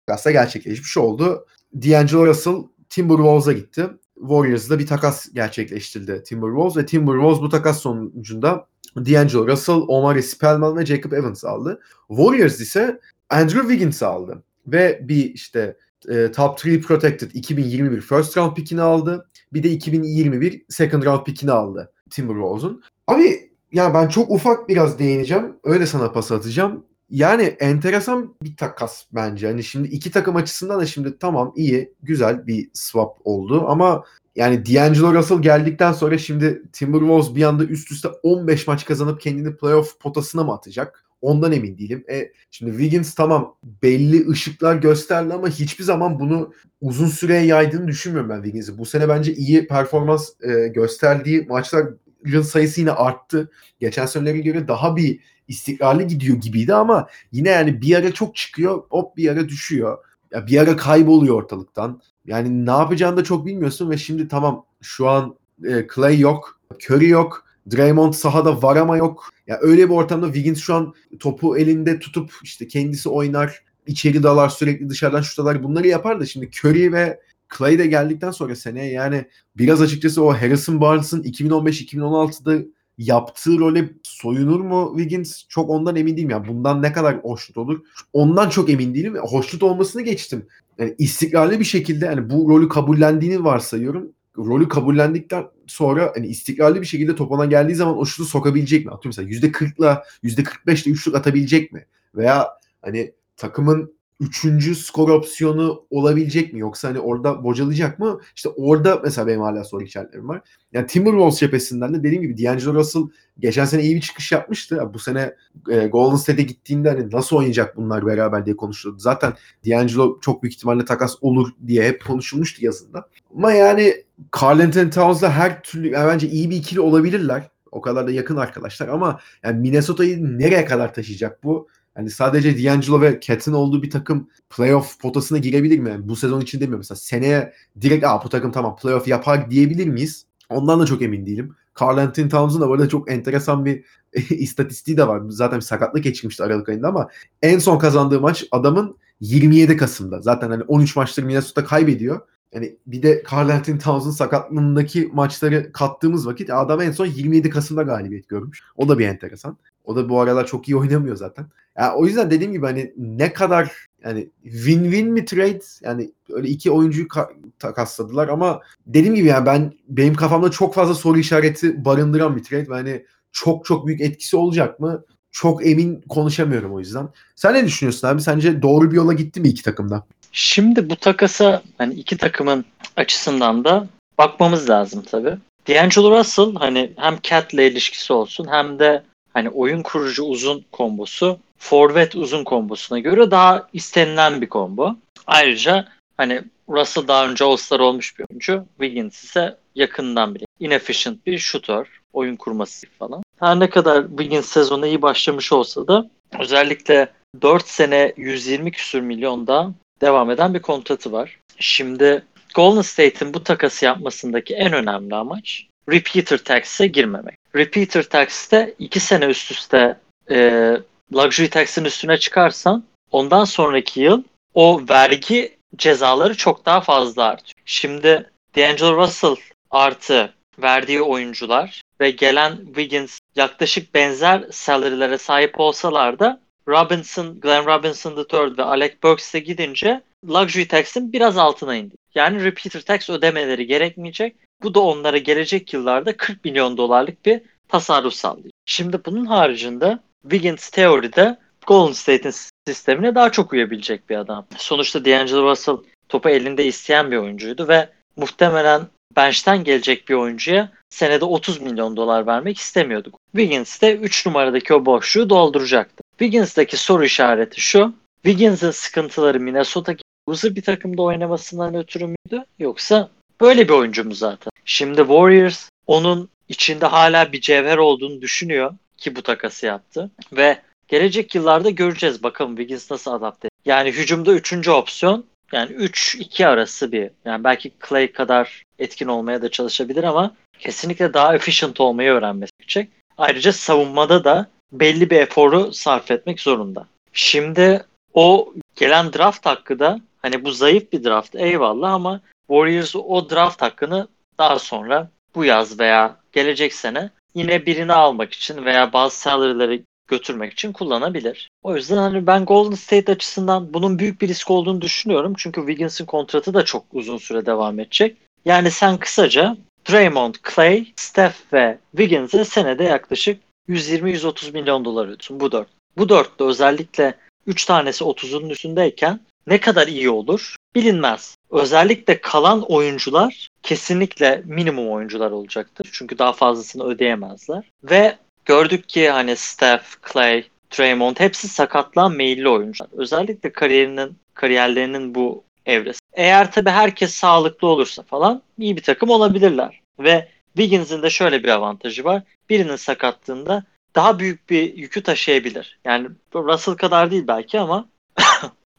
takasla gerçekleşmiş oldu. D'Angelo Russell Timberwolves'a gitti. Warriors'da bir takas gerçekleştirildi Timberwolves ve Timberwolves bu takas sonucunda D'Angelo Russell, Omar Spellman ve Jacob Evans aldı. Warriors ise Andrew Wiggins aldı. Ve bir işte e, top 3 protected 2021 first round pickini aldı. Bir de 2021 second round pickini aldı Timberwolves'un. Abi yani ben çok ufak biraz değineceğim. Öyle sana pas atacağım. Yani enteresan bir takas bence. Hani şimdi iki takım açısından da şimdi tamam iyi, güzel bir swap oldu ama yani D'Angelo Russell geldikten sonra şimdi Timberwolves bir anda üst üste 15 maç kazanıp kendini playoff potasına mı atacak? Ondan emin değilim. E, şimdi Wiggins tamam belli ışıklar gösterdi ama hiçbir zaman bunu uzun süreye yaydığını düşünmüyorum ben Wiggins'i. Bu sene bence iyi performans e, gösterdiği maçların sayısı yine arttı. Geçen senelere göre daha bir istikrarlı gidiyor gibiydi ama yine yani bir ara çok çıkıyor hop bir ara düşüyor. Ya bir ara kayboluyor ortalıktan. Yani ne yapacağını da çok bilmiyorsun ve şimdi tamam şu an e, Clay yok, Curry yok, Draymond sahada var ama yok. Ya öyle bir ortamda Wiggins şu an topu elinde tutup işte kendisi oynar, içeri dalar, sürekli dışarıdan şutalar bunları yapar da şimdi Curry ve Clay de geldikten sonra seneye yani biraz açıkçası o Harrison Barnes'ın 2015-2016'da yaptığı role soyunur mu Wiggins? Çok ondan emin değilim. Yani bundan ne kadar hoşnut olur? Ondan çok emin değilim. Hoşnut olmasını geçtim. Yani istikrarlı bir şekilde yani bu rolü kabullendiğini varsayıyorum. Rolü kabullendikten sonra hani istikrarlı bir şekilde topana geldiği zaman o şutu sokabilecek mi? Atıyorum mesela %40'la %45'le üçlük atabilecek mi? Veya hani takımın üçüncü skor opsiyonu olabilecek mi? Yoksa hani orada bocalayacak mı? İşte orada mesela benim hala soru işaretlerim var. Yani Timberwolves cephesinden de dediğim gibi D'Angelo Russell geçen sene iyi bir çıkış yapmıştı. Bu sene e, Golden State'e gittiğinde hani nasıl oynayacak bunlar beraber diye konuşuldu. Zaten D'Angelo çok büyük ihtimalle takas olur diye hep konuşulmuştu yazında. Ama yani Carl Anthony Towns'la her türlü yani bence iyi bir ikili olabilirler. O kadar da yakın arkadaşlar ama yani Minnesota'yı nereye kadar taşıyacak bu? Hani sadece D'Angelo ve Cat'in olduğu bir takım playoff potasına girebilir mi? Bu sezon için demiyorum mesela. Seneye direkt Aa, bu takım tamam playoff yapar diyebilir miyiz? Ondan da çok emin değilim. Carl Anthony Towns'un da burada çok enteresan bir istatistiği de var. Zaten bir sakatlık geçirmişti Aralık ayında ama en son kazandığı maç adamın 27 Kasım'da. Zaten hani 13 maçtır Minnesota kaybediyor. Yani bir de Carl Anthony Towns'un sakatlığındaki maçları kattığımız vakit adam en son 27 Kasım'da galibiyet görmüş. O da bir enteresan. O da bu aralar çok iyi oynamıyor zaten. Yani o yüzden dediğim gibi hani ne kadar yani win-win mi trade yani öyle iki oyuncuyu ka- takasladılar ama dediğim gibi yani ben benim kafamda çok fazla soru işareti barındıran bir trade ve hani çok çok büyük etkisi olacak mı? Çok emin konuşamıyorum o yüzden. Sen ne düşünüyorsun abi? Sence doğru bir yola gitti mi iki takımda? Şimdi bu takasa hani iki takımın açısından da bakmamız lazım tabii. D'Angelo Russell hani hem Cat'le ilişkisi olsun hem de hani oyun kurucu uzun kombosu forvet uzun kombosuna göre daha istenilen bir kombo. Ayrıca hani Russell daha önce All-Star olmuş bir oyuncu. Wiggins ise yakından biri. Inefficient bir şutör. Oyun kurması falan. Her ne kadar Wiggins sezonu iyi başlamış olsa da özellikle 4 sene 120 küsür milyonda devam eden bir kontratı var. Şimdi Golden State'in bu takası yapmasındaki en önemli amaç repeater tax'e girmemek. Repeater tax'te 2 sene üst üste e, luxury tax'in üstüne çıkarsan ondan sonraki yıl o vergi cezaları çok daha fazla artıyor. Şimdi D'Angelo Russell artı verdiği oyuncular ve gelen Wiggins yaklaşık benzer salary'lere sahip olsalar da Robinson, Glenn Robinson III ve Alec Burks'e gidince luxury tax'in biraz altına indi. Yani repeater tax ödemeleri gerekmeyecek. Bu da onlara gelecek yıllarda 40 milyon dolarlık bir tasarruf sağlayacak. Şimdi bunun haricinde Wiggins teoride Golden State'in sistemine daha çok uyabilecek bir adam. Sonuçta D'Angelo Russell topu elinde isteyen bir oyuncuydu ve muhtemelen bench'ten gelecek bir oyuncuya senede 30 milyon dolar vermek istemiyorduk. Wiggins de 3 numaradaki o boşluğu dolduracaktı. Wiggins'daki soru işareti şu. Wiggins'in sıkıntıları Minnesota loser bir takımda oynamasından ötürü müydü? Yoksa böyle bir oyuncu mu zaten? Şimdi Warriors onun içinde hala bir cevher olduğunu düşünüyor ki bu takası yaptı. Ve gelecek yıllarda göreceğiz bakalım Wiggins nasıl adapte. Yani hücumda üçüncü opsiyon yani 3-2 arası bir. Yani belki Clay kadar etkin olmaya da çalışabilir ama kesinlikle daha efficient olmayı öğrenmesi gerekecek. Ayrıca savunmada da belli bir eforu sarf etmek zorunda. Şimdi o gelen draft hakkı da hani bu zayıf bir draft eyvallah ama Warriors o draft hakkını daha sonra bu yaz veya gelecek sene yine birini almak için veya bazı salary'leri götürmek için kullanabilir. O yüzden hani ben Golden State açısından bunun büyük bir risk olduğunu düşünüyorum. Çünkü Wiggins'in kontratı da çok uzun süre devam edecek. Yani sen kısaca Draymond, Clay, Steph ve Wiggins'e senede yaklaşık 120-130 milyon dolar ödüyorsun bu dört. Bu dörtte özellikle 3 tanesi 30'un üstündeyken ne kadar iyi olur bilinmez. Özellikle kalan oyuncular kesinlikle minimum oyuncular olacaktır. Çünkü daha fazlasını ödeyemezler. Ve gördük ki hani Steph, Clay Draymond hepsi sakatlığa meyilli oyuncular. Özellikle kariyerinin kariyerlerinin bu evresi. Eğer tabii herkes sağlıklı olursa falan iyi bir takım olabilirler. Ve Wiggins'in de şöyle bir avantajı var. Birinin sakatlığında daha büyük bir yükü taşıyabilir. Yani Russell kadar değil belki ama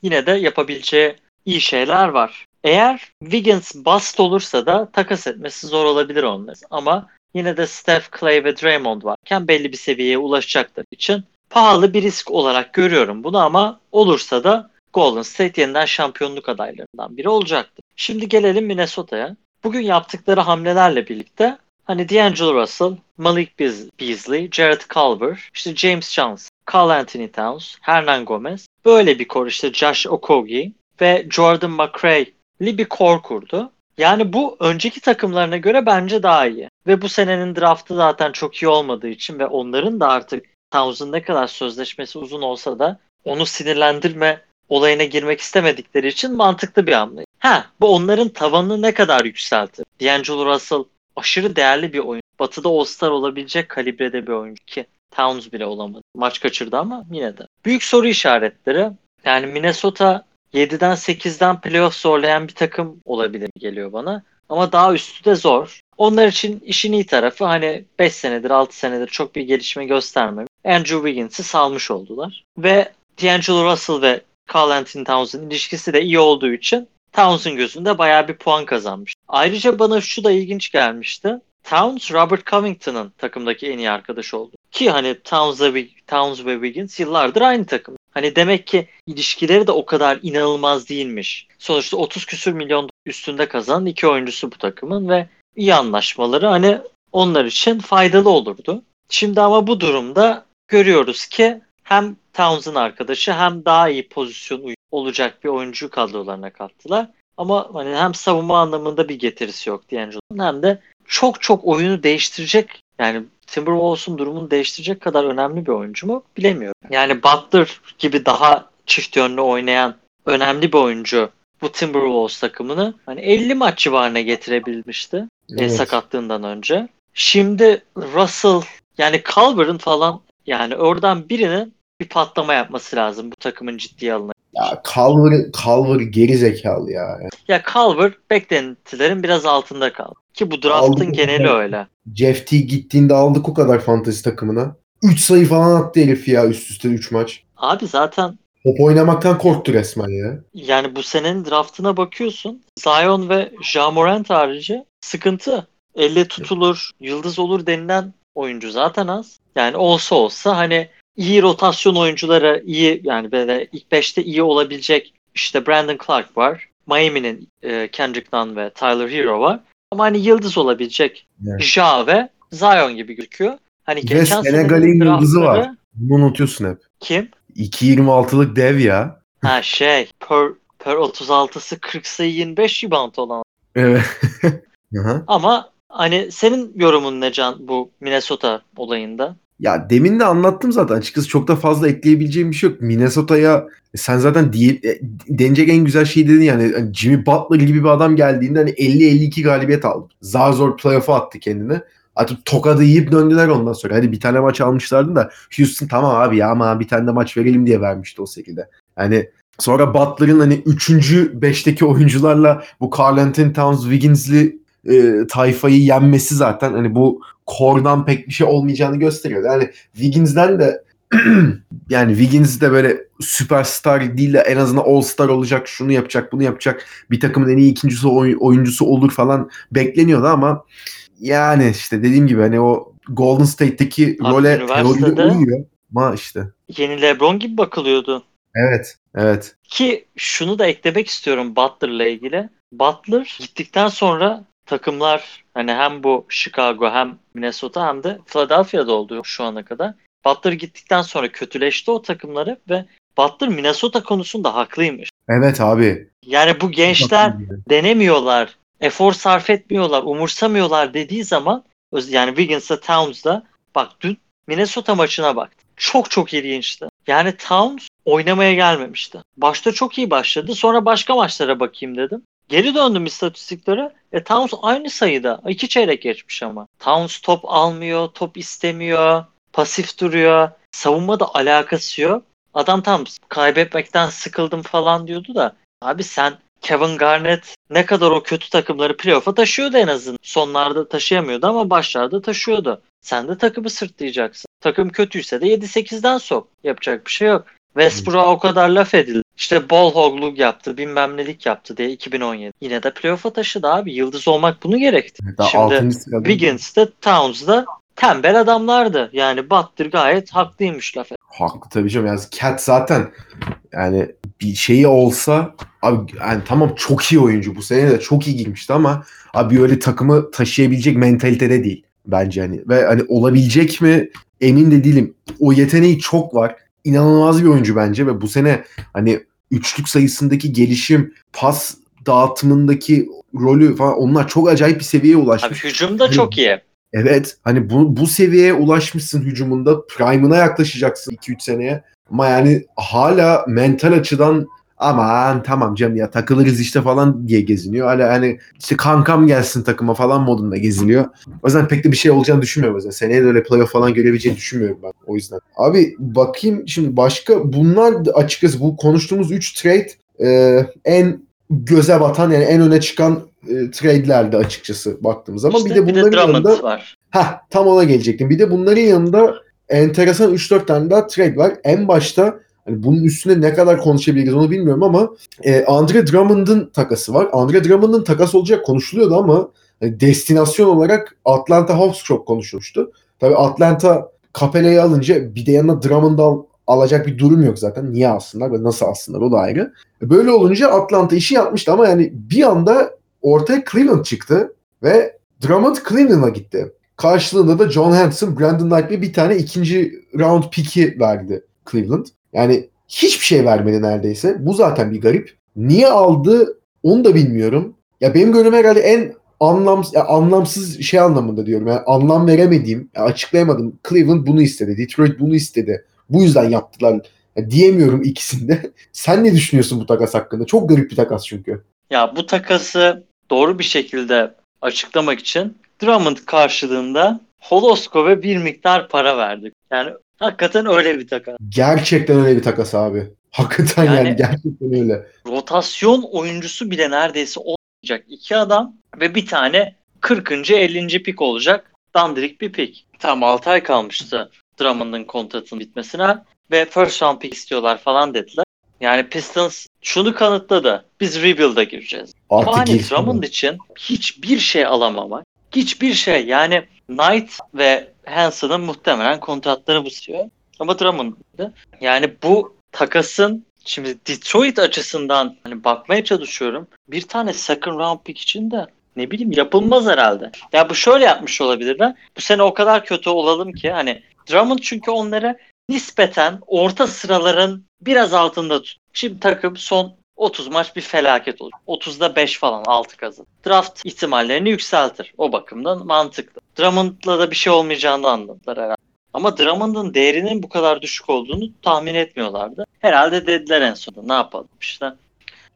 yine de yapabileceği iyi şeyler var. Eğer Wiggins bust olursa da takas etmesi zor olabilir onların. Ama yine de Steph, Clay ve Draymond varken belli bir seviyeye ulaşacaklar için pahalı bir risk olarak görüyorum bunu ama olursa da Golden State yeniden şampiyonluk adaylarından biri olacaktır. Şimdi gelelim Minnesota'ya. Bugün yaptıkları hamlelerle birlikte hani D'Angelo Russell, Malik Beasley, Jared Culver, işte James Johnson, Carl Anthony Towns, Hernan Gomez böyle bir kor işte Josh Okogie ve Jordan McRae'li bir kor kurdu. Yani bu önceki takımlarına göre bence daha iyi. Ve bu senenin draftı zaten çok iyi olmadığı için ve onların da artık Towns'un ne kadar sözleşmesi uzun olsa da onu sinirlendirme olayına girmek istemedikleri için mantıklı bir hamle. Ha, bu onların tavanını ne kadar yükseltir? D'Angelo Russell aşırı değerli bir oyuncu. Batı'da All-Star olabilecek kalibrede bir oyuncu ki Towns bile olamadı. Maç kaçırdı ama yine de. Büyük soru işaretleri. Yani Minnesota 7'den 8'den playoff zorlayan bir takım olabilir geliyor bana. Ama daha üstü de zor. Onlar için işin iyi tarafı hani 5 senedir 6 senedir çok bir gelişme göstermemiş. Andrew Wiggins'i salmış oldular. Ve D'Angelo Russell ve Carl Anthony Towns'un ilişkisi de iyi olduğu için Towns'un gözünde bayağı bir puan kazanmış. Ayrıca bana şu da ilginç gelmişti. Towns, Robert Covington'ın takımdaki en iyi arkadaşı oldu. Ki hani Towns Towns ve Wiggins yıllardır aynı takım. Hani demek ki ilişkileri de o kadar inanılmaz değilmiş. Sonuçta 30 küsür milyon üstünde kazanan iki oyuncusu bu takımın ve iyi anlaşmaları hani onlar için faydalı olurdu. Şimdi ama bu durumda görüyoruz ki hem Towns'ın arkadaşı hem daha iyi pozisyon olacak bir oyuncu kadrolarına kattılar. Ama hani hem savunma anlamında bir getirisi yok D'Angelo'nun hem de çok çok oyunu değiştirecek yani Timberwolves'un durumunu değiştirecek kadar önemli bir oyuncu mu bilemiyorum. Yani Butler gibi daha çift yönlü oynayan önemli bir oyuncu bu Timberwolves takımını hani 50 maç civarına getirebilmişti evet. sakatlığından önce. Şimdi Russell yani Culver'ın falan yani oradan birinin bir patlama yapması lazım bu takımın ciddiye alınması. Ya Culver, Culver geri zekalı ya. Ya Culver beklentilerin biraz altında kaldı. Ki bu draftın aldık geneli öyle. Jeff T gittiğinde aldık o kadar fantasy takımına. 3 sayı falan attı herif ya üst üste 3 maç. Abi zaten Top oynamaktan korktu resmen ya. Yani bu senenin draftına bakıyorsun. Zion ve Ja Morant harici sıkıntı. Elle tutulur, yıldız olur denilen oyuncu zaten az. Yani olsa olsa hani iyi rotasyon oyuncuları iyi yani böyle ilk 5'te iyi olabilecek işte Brandon Clark var. Miami'nin e, Kendrick Nunn ve Tyler Hero var. Ama hani yıldız olabilecek evet. Ja ve Zion gibi gözüküyor. Hani ve geçen Senegal'in yıldızı var. Bunu unutuyorsun hep. Kim? 2.26'lık dev ya. Ha şey per, per 36'sı 40 sayı 25 rebound olan. Evet. Ama hani senin yorumun ne Can bu Minnesota olayında? Ya demin de anlattım zaten. Açıkçası çok da fazla ekleyebileceğim bir şey yok. Minnesota'ya sen zaten diye, e, denecek en güzel şey dedin yani hani Jimmy Butler gibi bir adam geldiğinde hani 50-52 galibiyet aldı. Zar zor playoff'a attı kendini. Artık tokadı yiyip döndüler ondan sonra. Hadi bir tane maç almışlardı da Houston tamam abi ya ama bir tane de maç verelim diye vermişti o şekilde. Yani sonra Butler'ın hani 3. 5'teki oyuncularla bu Carl Anthony Towns, Wiggins'li e, tayfayı yenmesi zaten hani bu kordan pek bir şey olmayacağını gösteriyor. Yani Wiggins'den de yani Wiggins de böyle süperstar değil de en azından all star olacak, şunu yapacak, bunu yapacak, bir takımın en iyi ikincisi oyuncusu olur falan bekleniyordu ama yani işte dediğim gibi hani o Golden State'teki Abi role teoride uyuyor ama işte. Yeni LeBron gibi bakılıyordu. Evet, evet. Ki şunu da eklemek istiyorum Butler'la ilgili. Butler gittikten sonra takımlar hani hem bu Chicago hem Minnesota hem de Philadelphia'da oldu şu ana kadar. Butler gittikten sonra kötüleşti o takımları ve Butler Minnesota konusunda haklıymış. Evet abi. Yani bu gençler denemiyorlar efor sarf etmiyorlar, umursamıyorlar dediği zaman yani Wiggins'la Towns'da bak dün Minnesota maçına bak. Çok çok ilginçti. Yani Towns oynamaya gelmemişti. Başta çok iyi başladı. Sonra başka maçlara bakayım dedim. Geri döndüm istatistiklere. E Towns aynı sayıda. iki çeyrek geçmiş ama. Towns top almıyor, top istemiyor. pasif duruyor. Savunmada alakası yok. Adam tam kaybetmekten sıkıldım falan diyordu da abi sen Kevin Garnett ne kadar o kötü takımları playoff'a taşıyordu en azından. Sonlarda taşıyamıyordu ama başlarda taşıyordu. Sen de takımı sırtlayacaksın. Takım kötüyse de 7-8'den sok. Yapacak bir şey yok. Westbrook'a o kadar laf edildi. İşte bol hogluk yaptı, bilmem nelik yaptı diye 2017. Yine de playoff'a taşıdı abi. Yıldız olmak bunu gerekti. Daha Şimdi. Wiggins'te, Towns'da tembel adamlardı. Yani Butler gayet haklıymış laf Haklı tabii canım. Yani Cat zaten yani bir şeyi olsa abi yani tamam çok iyi oyuncu bu sene de çok iyi girmişti ama abi öyle takımı taşıyabilecek mentalitede değil bence hani ve hani olabilecek mi emin de değilim. O yeteneği çok var. İnanılmaz bir oyuncu bence ve bu sene hani üçlük sayısındaki gelişim, pas dağıtımındaki rolü falan onlar çok acayip bir seviyeye Abi ulaşmış. hücumda çok iyi. Evet hani bu, bu seviyeye ulaşmışsın hücumunda prime'ına yaklaşacaksın 2-3 seneye ama yani hala mental açıdan aman tamam canım ya takılırız işte falan diye geziniyor. Hala hani işte kankam gelsin takıma falan modunda geziniyor. O yüzden pek de bir şey olacağını düşünmüyorum. Yüzden seneye de öyle playoff falan görebileceğini düşünmüyorum ben o yüzden. Abi bakayım şimdi başka bunlar açıkçası bu konuştuğumuz 3 trade e, en göze batan yani en öne çıkan e, trade'lerdi açıkçası baktığımız zaman. İşte bir de bunların Drummond yanında var. Ha tam ona gelecektim. Bir de bunların yanında enteresan 3-4 tane daha trade var. En başta hani bunun üstüne ne kadar konuşabiliriz onu bilmiyorum ama e, Andre Drummond'ın takası var. Andre Drummond'ın takası olacak konuşuluyordu ama hani destinasyon olarak Atlanta Hawks çok konuşulmuştu. Tabii Atlanta Capella'yı alınca bir de yanına Drummond'ı al, alacak bir durum yok zaten. Niye alsınlar ve nasıl alsınlar o da ayrı. Böyle olunca Atlanta işi yapmıştı ama yani bir anda ortaya Cleveland çıktı ve Drummond Cleveland'a gitti. Karşılığında da John Henson, Brandon Knight ve bir tane ikinci round pick'i verdi Cleveland. Yani hiçbir şey vermedi neredeyse. Bu zaten bir garip. Niye aldı onu da bilmiyorum. Ya benim gönlüm herhalde en anlamsız, ya anlamsız şey anlamında diyorum. Yani anlam veremediğim, ya açıklayamadım. Cleveland bunu istedi, Detroit bunu istedi. Bu yüzden yaptılar. Ya diyemiyorum ikisinde. Sen ne düşünüyorsun bu takas hakkında? Çok garip bir takas çünkü. Ya bu takası doğru bir şekilde açıklamak için Drummond karşılığında Holoskop'a bir miktar para verdik. Yani hakikaten öyle bir takas. Gerçekten öyle bir takas abi. Hakikaten yani, Yani- gerçekten öyle. Rotasyon oyuncusu bile neredeyse olmayacak iki adam ve bir tane 40. 50. pik olacak. Dandirik bir pik. Tam 6 ay kalmıştı Drummond'ın kontratının bitmesine ve first round pick istiyorlar falan dediler. Yani Pistons şunu kanıtladı. Biz rebuild'a gireceğiz. Artık girsin. Drummond için hiçbir şey alamamak. Hiçbir şey. Yani Knight ve Hanson'ın muhtemelen kontratları bu istiyor. Ama Drummond'dı. Yani bu takasın şimdi Detroit açısından hani bakmaya çalışıyorum. Bir tane second round pick için de ne bileyim yapılmaz herhalde. Ya bu şöyle yapmış olabilirler. Bu sene o kadar kötü olalım ki hani Drummond çünkü onları nispeten orta sıraların biraz altında tut. Şimdi takım son 30 maç bir felaket olur. 30'da 5 falan 6 kazan. Draft ihtimallerini yükseltir. O bakımdan mantıklı. Drummond'la da bir şey olmayacağını anladılar herhalde. Ama Drummond'un değerinin bu kadar düşük olduğunu tahmin etmiyorlardı. Herhalde dediler en sonunda ne yapalım işte.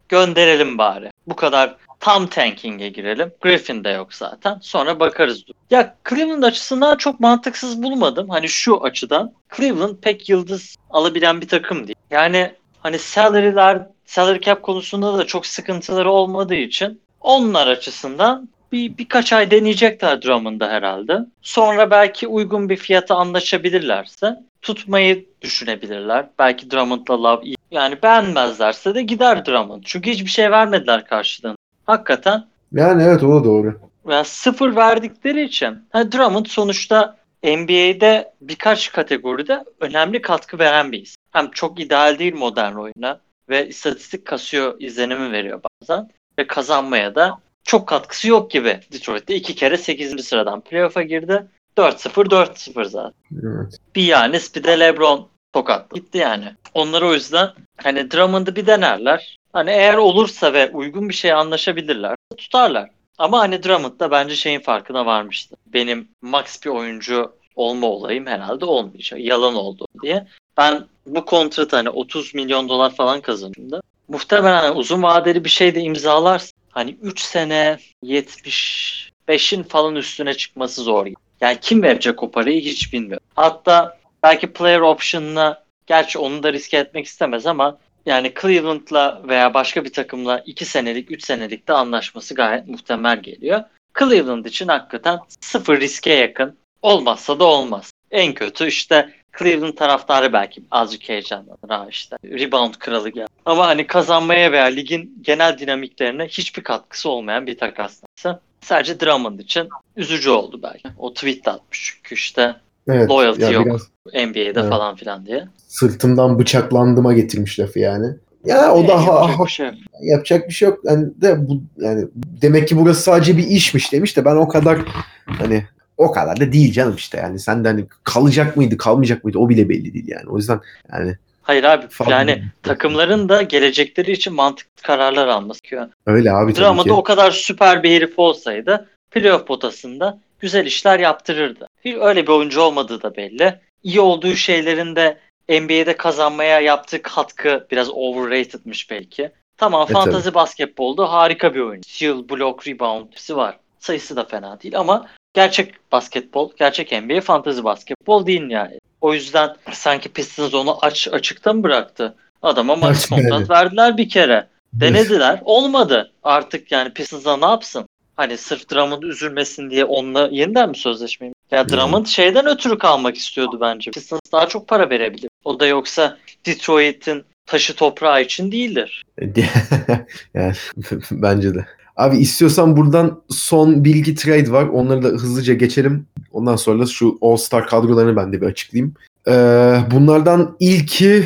Gönderelim bari. Bu kadar tam tanking'e girelim. Griffin de yok zaten. Sonra bakarız. Ya Cleveland açısından çok mantıksız bulmadım. Hani şu açıdan. Cleveland pek yıldız alabilen bir takım değil. Yani hani salary'ler, salary cap konusunda da çok sıkıntıları olmadığı için onlar açısından bir birkaç ay deneyecekler Drummond'da herhalde. Sonra belki uygun bir fiyata anlaşabilirlerse tutmayı düşünebilirler. Belki Drummond'la Love iyi. Yani beğenmezlerse de gider Drummond. Çünkü hiçbir şey vermediler karşılığında. Hakikaten Yani evet o da doğru. yani sıfır verdikleri için ha, Drummond sonuçta NBA'de birkaç kategoride önemli katkı veren bir isim. Hem çok ideal değil modern oyuna ve istatistik kasıyor izlenimi veriyor bazen ve kazanmaya da çok katkısı yok gibi. Detroit'te iki kere 8. sıradan playoff'a girdi. 4-0 4-0 zaten. Evet. Bir Yanis bir de LeBron tokat gitti yani. Onlar o yüzden hani Drummond'ı bir denerler. Hani eğer olursa ve uygun bir şeye anlaşabilirler tutarlar. Ama hani Drummond da bence şeyin farkına varmıştı. Benim max bir oyuncu olma olayım herhalde olmayacak. Yalan oldu diye. Ben bu kontratı hani 30 milyon dolar falan kazandım da. Muhtemelen uzun vadeli bir şey de imzalarsın. Hani 3 sene 75'in falan üstüne çıkması zor. Yani kim verecek o parayı hiç bilmiyorum. Hatta belki player option'ına gerçi onu da riske etmek istemez ama yani Cleveland'la veya başka bir takımla 2 senelik 3 senelik de anlaşması gayet muhtemel geliyor. Cleveland için hakikaten sıfır riske yakın. Olmazsa da olmaz. En kötü işte Cleveland taraftarı belki azıcık heyecanlanır ha işte. Rebound kralı gel. Ama hani kazanmaya veya ligin genel dinamiklerine hiçbir katkısı olmayan bir takaslaysa sadece Drummond için üzücü oldu belki. O tweet de atmış çünkü işte Evet. Loyalty ya yok. biraz NBA'de Evet. falan filan diye. sırtımdan bıçaklandığıma getirmiş lafı yani. Ya o Ee, da yapacak ha- bir şey yok. yapacak bir şey yok. Yani de bu yani demek ki burası sadece bir işmiş demiş de ben o kadar hani o kadar da değil canım işte yani sen de hani kalacak mıydı kalmayacak mıydı o bile belli değil yani. O yüzden yani Hayır abi Fazla- yani takımların da gelecekleri için mantıklı kararlar alması gerekiyor. öyle abi tabii ki. o kadar süper bir herif olsaydı playoff potasında güzel işler yaptırırdı. Bir- Öyle bir oyuncu olmadığı da belli. İyi olduğu şeylerin de NBA'de kazanmaya yaptığı katkı biraz overrated'mış belki. Tamam E, fantazi basketbolda harika bir oyuncu. Steal, block, rebound hepsi var. Sayısı da fena değil ama gerçek basketbol, gerçek NBA fantazi basketbol değil yani. O yüzden sanki Pistons onu aç, açıkta mı bıraktı? Adama max kontrat verdiler bir kere. Denediler. Olmadı. Artık yani Pistons'a ne yapsın? Hani sırf Drummond üzülmesin diye onunla yeniden mi sözleşmeyi? Ya Drummond şeyden ötürü kalmak istiyordu bence. Pistons daha çok para verebilir. O da yoksa Detroit'in taşı toprağı için değildir. yani bence de. Abi istiyorsan buradan son bir iki trade var. Onları da hızlıca geçelim. Ondan sonra şu All-Star kadrolarını ben de bir açıklayayım. Ee, bunlardan ilki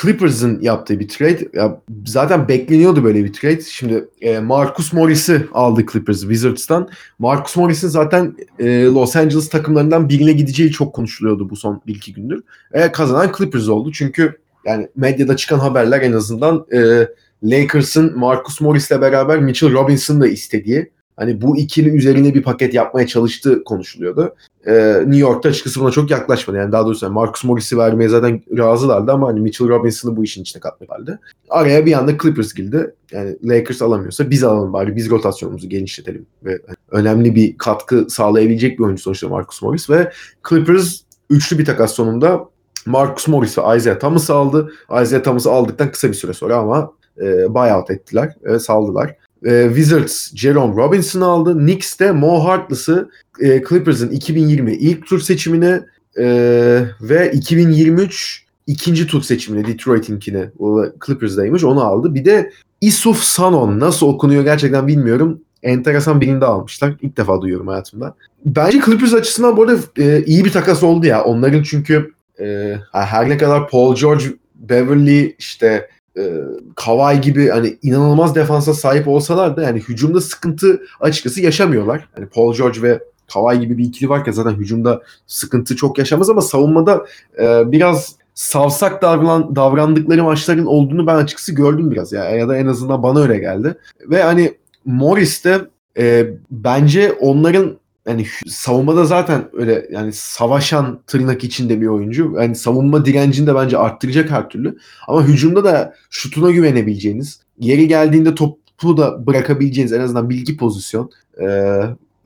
Clippers'ın yaptığı bir trade. Ya zaten bekleniyordu böyle bir trade. Şimdi e, Marcus Morris'i aldı Clippers Wizards'tan. Marcus Morris'in zaten e, Los Angeles takımlarından birine gideceği çok konuşuluyordu bu son bir iki gündür. E, kazanan Clippers oldu. Çünkü yani medyada çıkan haberler en azından e, Lakers'ın Marcus Morris'le beraber Mitchell Robinson'ı da istediği hani bu ikili üzerine bir paket yapmaya çalıştığı konuşuluyordu. Ee, New York'ta açıkçası buna çok yaklaşmadı. Yani daha doğrusu Marcus Morris'i vermeye zaten razılardı ama hani Mitchell Robinson'ı bu işin içine katmadılardı. Araya bir anda Clippers girdi. Yani Lakers alamıyorsa biz alalım bari biz rotasyonumuzu genişletelim ve hani önemli bir katkı sağlayabilecek bir oyuncu sonuçta Marcus Morris ve Clippers üçlü bir takas sonunda Marcus Morris ve Isaiah Thomas'ı aldı. Isaiah Thomas'ı aldıktan kısa bir süre sonra ama e, buyout ettiler ve saldılar. E, Wizards Jerome Robinson'ı aldı. Knicks de Mo Harkless'ı e, Clippers'ın 2020 ilk tur seçimine e, ve 2023 ikinci tur seçimine Detroit'inkine Clippers'daymış onu aldı. Bir de Isuf Sanon nasıl okunuyor gerçekten bilmiyorum. Enteresan birini de almışlar. İlk defa duyuyorum hayatımda. Bence Clippers açısından bu arada e, iyi bir takas oldu ya. Onların çünkü e, her ne kadar Paul George, Beverly işte e, Kawhi gibi hani inanılmaz defansa sahip olsalar da yani hücumda sıkıntı açıkçası yaşamıyorlar. Hani Paul George ve Kawhi gibi bir ikili varken zaten hücumda sıkıntı çok yaşamaz ama savunmada e, biraz savsak davran, davrandıkları maçların olduğunu ben açıkçası gördüm biraz ya ya da en azından bana öyle geldi. Ve hani Morris de e, bence onların yani savunmada zaten öyle yani savaşan tırnak içinde bir oyuncu. Yani savunma direncini de bence arttıracak her türlü. Ama hücumda da şutuna güvenebileceğiniz, yeri geldiğinde topu da bırakabileceğiniz en azından bilgi pozisyon. E,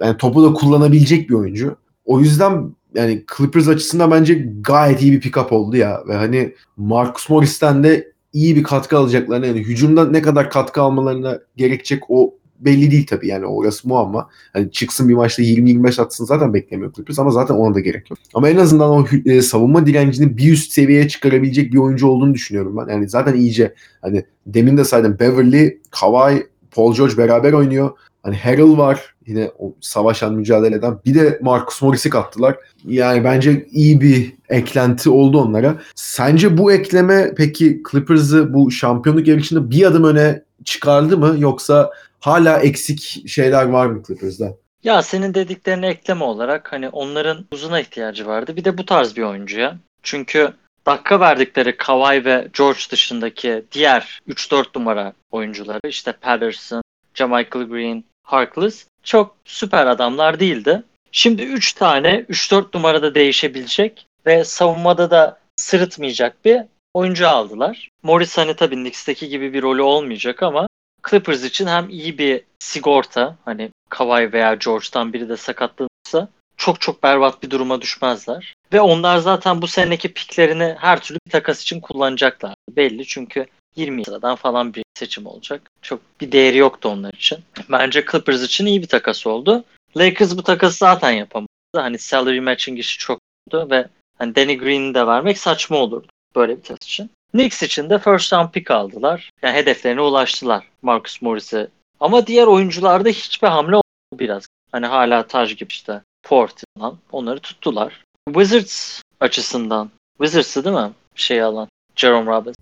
yani topu da kullanabilecek bir oyuncu. O yüzden yani Clippers açısından bence gayet iyi bir pick-up oldu ya. Ve hani Marcus Morris'ten de iyi bir katkı alacaklarını yani hücumda ne kadar katkı almalarına gerekecek o belli değil tabii yani orası muamma. Hani çıksın bir maçta 20-25 atsın zaten beklemiyor Clippers ama zaten ona da gerek yok. Ama en azından o e, savunma direncini bir üst seviyeye çıkarabilecek bir oyuncu olduğunu düşünüyorum ben. Yani zaten iyice hani demin de saydım Beverly, Kawhi, Paul George beraber oynuyor. Hani Harrell var yine o savaşan mücadele eden. Bir de Marcus Morris'i kattılar. Yani bence iyi bir eklenti oldu onlara. Sence bu ekleme peki Clippers'ı bu şampiyonluk yarışında bir adım öne çıkardı mı yoksa hala eksik şeyler var mı Clippers'da? Ya senin dediklerine ekleme olarak hani onların uzuna ihtiyacı vardı. Bir de bu tarz bir oyuncuya. Çünkü dakika verdikleri Kawhi ve George dışındaki diğer 3-4 numara oyuncuları işte Patterson, Jamichael Green, Harkless çok süper adamlar değildi. Şimdi 3 tane 3-4 numarada değişebilecek ve savunmada da sırıtmayacak bir oyuncu aldılar. Morris hani tabii Knicks'teki gibi bir rolü olmayacak ama Clippers için hem iyi bir sigorta hani Kawhi veya George'tan biri de sakatlanırsa çok çok berbat bir duruma düşmezler. Ve onlar zaten bu seneki piklerini her türlü takas için kullanacaklar. Belli çünkü 20 sıradan falan bir seçim olacak. Çok bir değeri yoktu onlar için. Bence Clippers için iyi bir takas oldu. Lakers bu takası zaten yapamadı. Hani salary matching işi çok oldu ve hani Danny Green'i de vermek saçma olurdu böyle bir takas için. Knicks için de first round pick aldılar. Yani hedeflerine ulaştılar Marcus Morris'e. Ama diğer oyuncularda hiçbir hamle olmadı biraz. Hani hala Taj gibi işte Port falan onları tuttular. Wizards açısından Wizards'ı değil mi? Şey alan Jerome Robbins.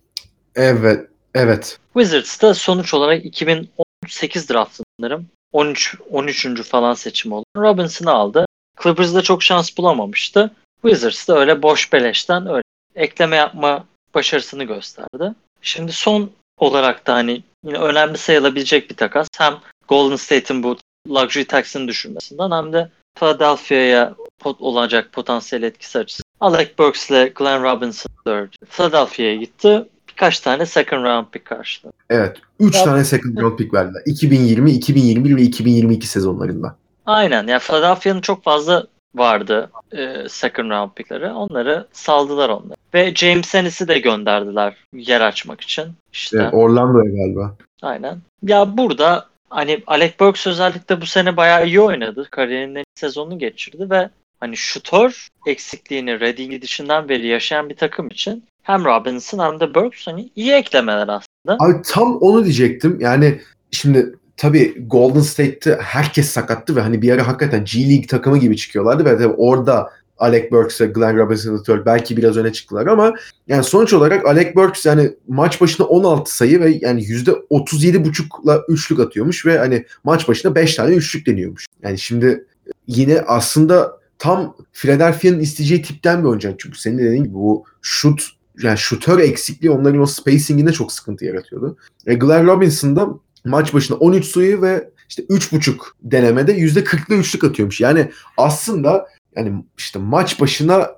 Evet. Evet. Wizards'ta sonuç olarak 2018 draftınlarım 13 13. falan seçim oldu. Robinson'ı aldı. Clippers'da çok şans bulamamıştı. Wizards'da öyle boş beleşten öyle ekleme yapma başarısını gösterdi. Şimdi son olarak da hani yine önemli sayılabilecek bir takas. Hem Golden State'in bu luxury tax'ını düşürmesinden hem de Philadelphia'ya pot olacak potansiyel etkisi açısından. Alec Burks ile Glenn Robinson 4. Philadelphia'ya gitti. Birkaç tane second round pick karşıladı. Evet. 3 Ya- tane second round pick verdiler. 2020, 2021 ve 2022 sezonlarında. Aynen. Yani Philadelphia'nın çok fazla vardı e, second round pickleri. Onları saldılar onları. Ve James Ennis'i de gönderdiler yer açmak için. İşte Evet, Orlando'ya galiba. aynen. Ya burada hani Alec Burks özellikle bu sene bayağı iyi oynadı. Kariyerinin sezonunu geçirdi ve hani şutör eksikliğini Redding gidişinden beri yaşayan bir takım için hem Robinson hem de Burks hani iyi eklemeler aslında. Abi tam onu diyecektim. Yani şimdi tabii Golden State'te herkes sakattı ve hani bir ara hakikaten G League takımı gibi çıkıyorlardı ve tabii orada Alec Burks ve Glenn Robinson III belki biraz öne çıktılar ama yani sonuç olarak Alec Burks yani maç başına 16 sayı ve yani %37.5'la üçlük atıyormuş ve hani maç başına 5 tane üçlük deniyormuş. Yani şimdi yine aslında tam Philadelphia'nın isteyeceği tipten bir oyuncu. Çünkü senin de dediğin gibi bu şut yani şutör eksikliği onların o spacing'inde çok sıkıntı yaratıyordu. E, Glenn Robinson maç başına 13 sayı ve işte 3.5 denemede %40'lı üçlük atıyormuş. Yani aslında yani işte maç başına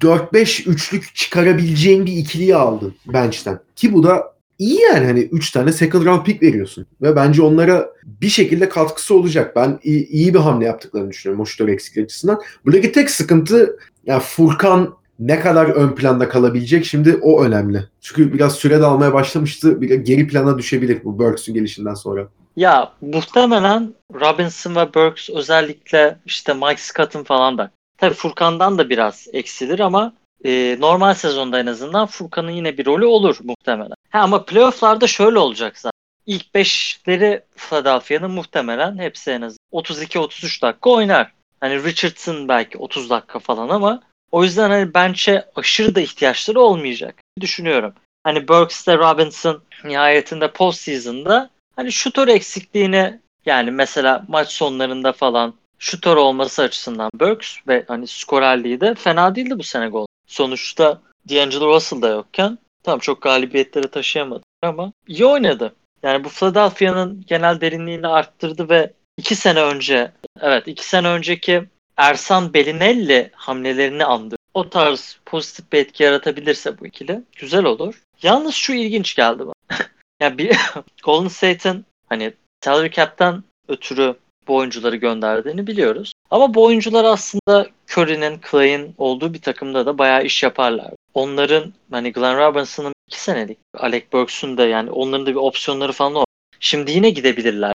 4-5 üçlük çıkarabileceğin bir ikiliyi aldı bench'ten. Ki bu da iyi yani hani 3 tane second round pick veriyorsun. Ve bence onlara bir şekilde katkısı olacak. Ben iyi, iyi bir hamle yaptıklarını düşünüyorum o şutör eksikliği açısından. Buradaki tek sıkıntı yani Furkan ne kadar ön planda kalabilecek şimdi o önemli. Çünkü biraz süre de almaya başlamıştı. Bir geri plana düşebilir bu Burks'ün gelişinden sonra. Ya muhtemelen Robinson ve Burks özellikle işte Mike Scott'ın falan da. Tabii Furkan'dan da biraz eksilir ama e, normal sezonda en azından Furkan'ın yine bir rolü olur muhtemelen. Ha, ama playofflarda şöyle olacak zaten. İlk 5'leri Philadelphia'nın muhtemelen hepsi en az 32-33 dakika oynar. Hani Richardson belki 30 dakika falan ama o yüzden hani bench'e aşırı da ihtiyaçları olmayacak. Düşünüyorum. Hani Burks de Robinson nihayetinde postseason'da hani şutör eksikliğini yani mesela maç sonlarında falan şutör olması açısından Burks ve hani skorerliği de fena değildi bu sene gol. Sonuçta D'Angelo Russell da yokken tam çok galibiyetleri taşıyamadı ama iyi oynadı. Yani bu Philadelphia'nın genel derinliğini arttırdı ve iki sene önce evet iki sene önceki Ersan Belinelli hamlelerini andı. O tarz pozitif bir etki yaratabilirse bu ikili güzel olur. Yalnız şu ilginç geldi bana. yani bir Golden State'in hani salary cap'ten ötürü bu oyuncuları gönderdiğini biliyoruz. Ama bu oyuncular aslında Curry'nin, Clay'in olduğu bir takımda da bayağı iş yaparlar. Onların hani Glenn Robinson'ın iki senelik, Alec Burks'un da yani onların da bir opsiyonları falan var. Şimdi yine gidebilirler.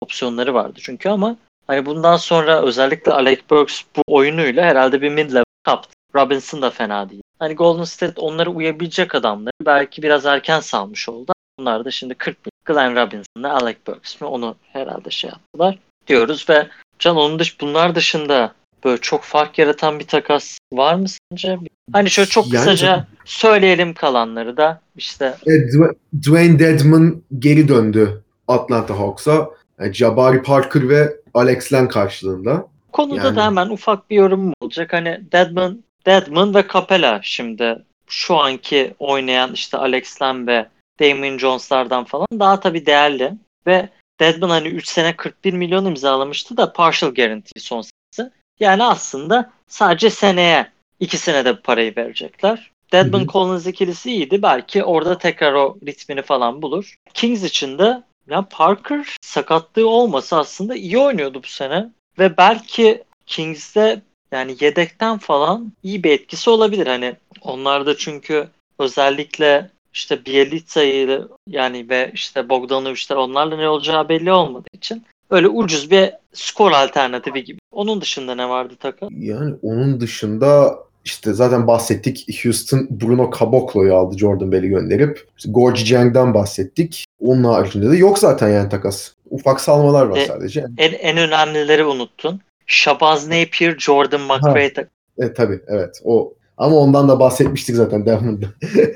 Opsiyonları vardı çünkü ama hani bundan sonra özellikle Alec Burks bu oyunuyla herhalde bir mid-level kaptı. Robinson da fena değil. Hani Golden State onlara uyabilecek adamları belki biraz erken salmış oldu. Bunlar da şimdi 40 bin. Glenn Robinson'la Alec Burks mi onu herhalde şey yaptılar diyoruz ve Can onun dış bunlar dışında böyle çok fark yaratan bir takas var mı sence? Hani şöyle çok Yani kısaca tabii. söyleyelim kalanları da işte E, Dw- Dwayne Dedman geri döndü Atlanta Hawks'a. E, Jabari Parker ve Alex Len karşılığında. konuda Yani. da hemen ufak bir yorum olacak. Hani Deadman, Deadman ve Capella şimdi şu anki oynayan işte Alex Len ve Damien Jones'lardan falan daha tabii değerli ve Deadman hani 3 sene 41 milyon imzalamıştı da partial guarantee son senesi. Yani aslında sadece seneye ikisine de parayı verecekler. Deadman. Collins ikilisi iyiydi. Belki orada tekrar o ritmini falan bulur. Kings için de ya Parker sakatlığı olmasa aslında iyi oynuyordu bu sene. Ve belki Kings'de yani yedekten falan iyi bir etkisi olabilir. Hani onlarda çünkü özellikle işte Bielitsa'yı yani ve işte Bogdanovic'ler onlarla ne olacağı belli olmadığı için öyle ucuz bir skor alternatifi gibi. Onun dışında ne vardı takım? Yani onun dışında işte zaten bahsettik. Houston Bruno Caboclo'yu aldı Jordan Bell'i gönderip. İşte Gorgie Jang'dan bahsettik. Onun haricinde de yok zaten yani takas. Ufak salmalar var E, sadece. En, en önemlileri unuttun. Shabazz Napier, Jordan McRae. E, tabii evet o ama ondan da bahsetmiştik zaten devamında.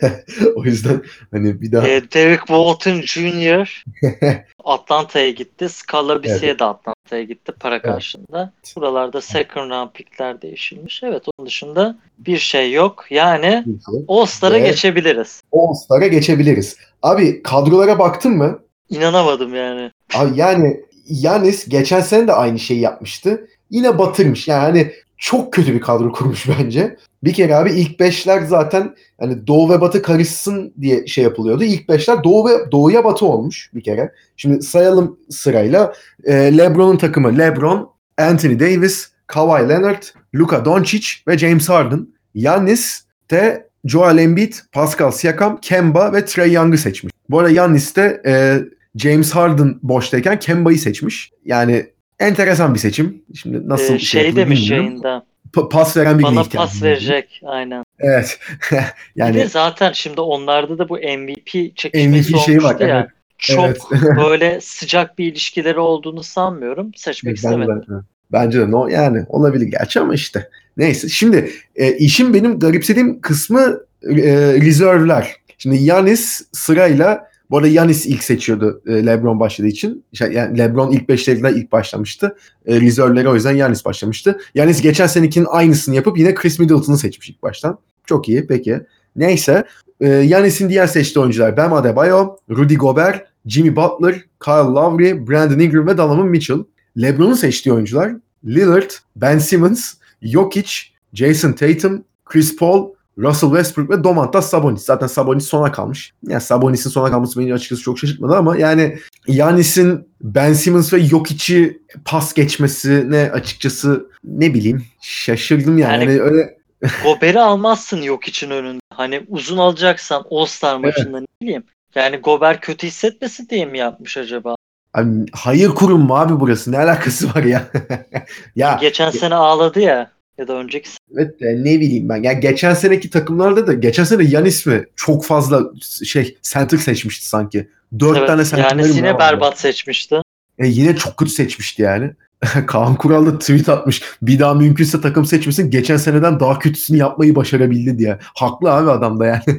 o yüzden hani bir daha E, Derek Walton Jr. Atlanta'ya gitti. Scala Bissie'ye de Atlanta'ya gitti para karşılığında. Buralarda second round pickler değişilmiş. Evet onun dışında bir şey yok. Yani All-Star'a geçebiliriz. All-Star'a geçebiliriz. Abi kadrolara baktın mı? İnanamadım yani. Abi yani Yanis geçen sene de aynı şeyi yapmıştı. Yine batırmış. Yani çok kötü bir kadro kurmuş bence. Bir kere abi ilk beşler zaten hani Doğu ve Batı karışsın diye şey yapılıyordu. İlk beşler Doğu ve Doğu'ya Batı olmuş bir kere. Şimdi sayalım sırayla. Ee, LeBron'un takımı LeBron, Anthony Davis, Kawhi Leonard, Luka Doncic ve James Harden. Yannis de Joel Embiid, Pascal Siakam, Kemba ve Trey Young'ı seçmiş. Bu arada Yannis de e, James Harden boştayken Kemba'yı seçmiş. Yani enteresan bir seçim. Şimdi nasıl Ee, şey demiş bilmiyorum. yayında. Pa- pas veren bir Bana pas verecek. Aynen. Evet. Bir yani de zaten şimdi onlarda da bu MVP çekişmesi MVP şeyi var, ya. evet. Çok Evet. böyle sıcak bir ilişkileri olduğunu sanmıyorum. Seçmek ben, istemedim. ben- bence de no yani olabilir gerçi ama işte. Neyse şimdi e, işin benim garipsediğim kısmı e, reserve'ler. Şimdi Yanis sırayla bu arada Yanis ilk seçiyordu e, LeBron başladığı için. Şey, Yani LeBron ilk beşlerinde ilk başlamıştı. E, reserve'lere o yüzden Yanis başlamıştı. Yanis geçen senekinin aynısını yapıp yine Chris Middleton'ı seçmiş ilk baştan. Çok iyi peki. Neyse. E, Yanis'in diğer seçtiği oyuncular Bam Adebayo, Rudy Gobert, Jimmy Butler, Kyle Lowry, Brandon Ingram ve Donovan Mitchell. LeBron'un seçtiği oyuncular Lillard, Ben Simmons, Jokic, Jason Tatum, Chris Paul, Russell Westbrook ve Domantas Sabonis. Zaten Sabonis sona kalmış. Yani Sabonis'in sona kalması beni açıkçası çok şaşırtmadı ama yani Yanis'in Ben Simmons ve Jokic'i pas geçmesine açıkçası ne bileyim şaşırdım yani. Yani- Hani öyle Gober'i almazsın yok için önünde. Hani uzun alacaksan All-Star maçında ne bileyim. Yani Gober kötü hissetmesin diye mi yapmış acaba? Abi, hayır kurum mu abi burası? Ne alakası var ya? ya Geçen sene ağladı ya. Ya da önceki evet de ne bileyim ben. Yani geçen seneki takımlarda da geçen sene Yanis mi çok fazla şey center seçmişti sanki. Dört Evet, tane center yani yine berbat seçmişti. E, yine çok kötü seçmişti yani. Kaan Kural da tweet atmış. Bir daha mümkünse takım seçmesin. Geçen seneden daha kötüsünü yapmayı başarabildi diye. Haklı abi adam da yani.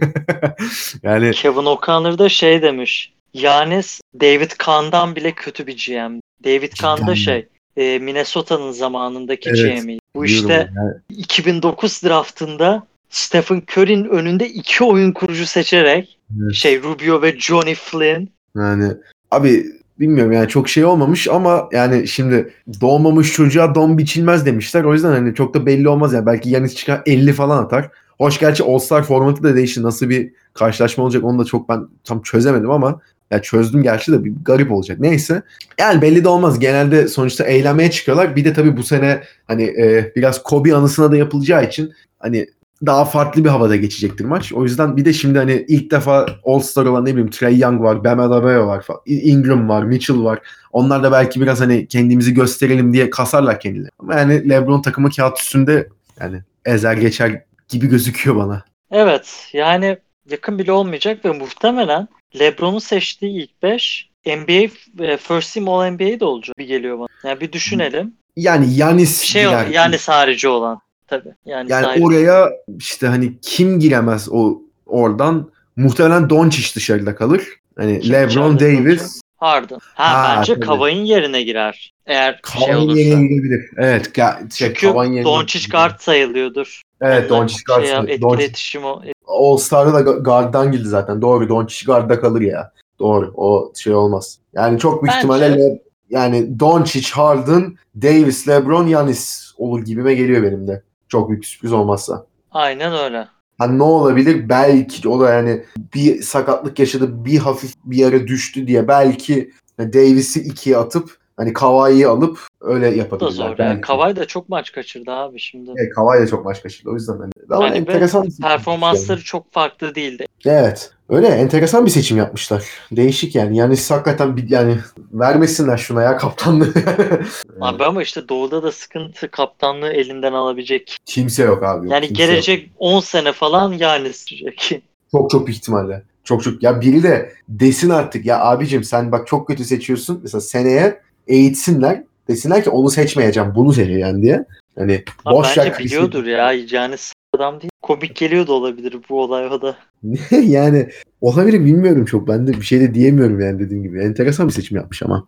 yani Kevin O'Connor da şey demiş. Yanis David Kahn'dan bile kötü bir GM. David Kahn da şey e, Minnesota'nın zamanındaki Evet, GM'i. Bu biliyorum işte yani. 2009 draftında Stephen Curry'nin önünde iki oyun kurucu seçerek Evet. şey Rubio ve Johnny Flynn Yani abi bilmiyorum yani çok şey olmamış ama yani şimdi doğmamış çocuğa don biçilmez demişler. O yüzden hani çok da belli olmaz yani. Belki Yanis çıkar 50 falan atar. Hoş gerçi All-Star formatı da değişti. Nasıl bir karşılaşma olacak onu da çok ben tam çözemedim ama ya çözdüm gerçi de bir garip olacak. Neyse. Yani belli de olmaz. Genelde sonuçta eğlenmeye çıkıyorlar. Bir de tabii bu sene hani e, biraz Kobe anısına da yapılacağı için hani daha farklı bir havada geçecektir maç. O yüzden bir de şimdi hani ilk defa All-Star olan ne bileyim Trey Young var, Bam Adebayo var, falan, Ingram var, Mitchell var. Onlar da belki biraz hani kendimizi gösterelim diye kasarlar kendileri. Ama yani LeBron takımı kağıt üstünde yani ezer geçer gibi gözüküyor bana. Evet yani yakın bile olmayacak ve muhtemelen LeBron'un seçtiği ilk 5 NBA e, First Team All NBA de olacak bir geliyor bana. Yani bir düşünelim. Yani Yanis Şey girer. yani harici olan tabii. Yani, yani harici. oraya işte hani kim giremez o oradan muhtemelen Doncic dışarıda kalır. Hani Kim LeBron Davis Harden. Ha, Ha, bence. Kavay'ın yerine girer. Eğer şey Kavan olursa. yerine girebilir. Evet. Şey, Çünkü Doncic guard sayılıyordur. Evet Onunla Doncic guard. Şey, etkiletişim o. All Star'da da gu- guard'dan girdi zaten. Doğru. Doncic guard'da kalır ya. Doğru. O şey olmaz. Yani çok büyük ihtimalle Le- yani Doncic, Harden, Davis, LeBron, Yanis olur gibime geliyor benim de. Çok büyük sürpriz olmazsa. Aynen öyle. Hani ne olabilir? Belki o da yani bir sakatlık yaşadı, bir hafif bir yere düştü diye belki Davis'i ikiye atıp Hani Kawhi'yi alıp öyle Bu da yapabilirler. zor. Yani. Kavay da çok maç kaçırdı abi şimdi. Evet, Kawhi de çok maç kaçırdı. O yüzden hani. Ama Hani ve enteresan performansları çok farklı değildi. Evet. Öyle enteresan bir seçim yapmışlar. Değişik yani. Yani hakikaten bir, yani vermesinler şuna ya kaptanlığı. Abi ama işte doğuda da sıkıntı kaptanlığı elinden alabilecek. kimse yok abi. Yok, Yani kimse yok. gelecek 10 sene falan yani sürecek. Çok çok büyük ihtimalle. Çok çok. Ya biri de desin artık ya abicim sen bak çok kötü seçiyorsun. Mesela seneye eğitsinler. Desinler ki onu seçmeyeceğim bunu seçeceğim diye. Hani Abi boş bence biliyordur ya. Yani adam değil. Komik geliyor da olabilir bu olay o da. yani olabilir bilmiyorum çok. Ben de bir şey de diyemiyorum yani dediğim gibi. Enteresan bir seçim yapmış ama.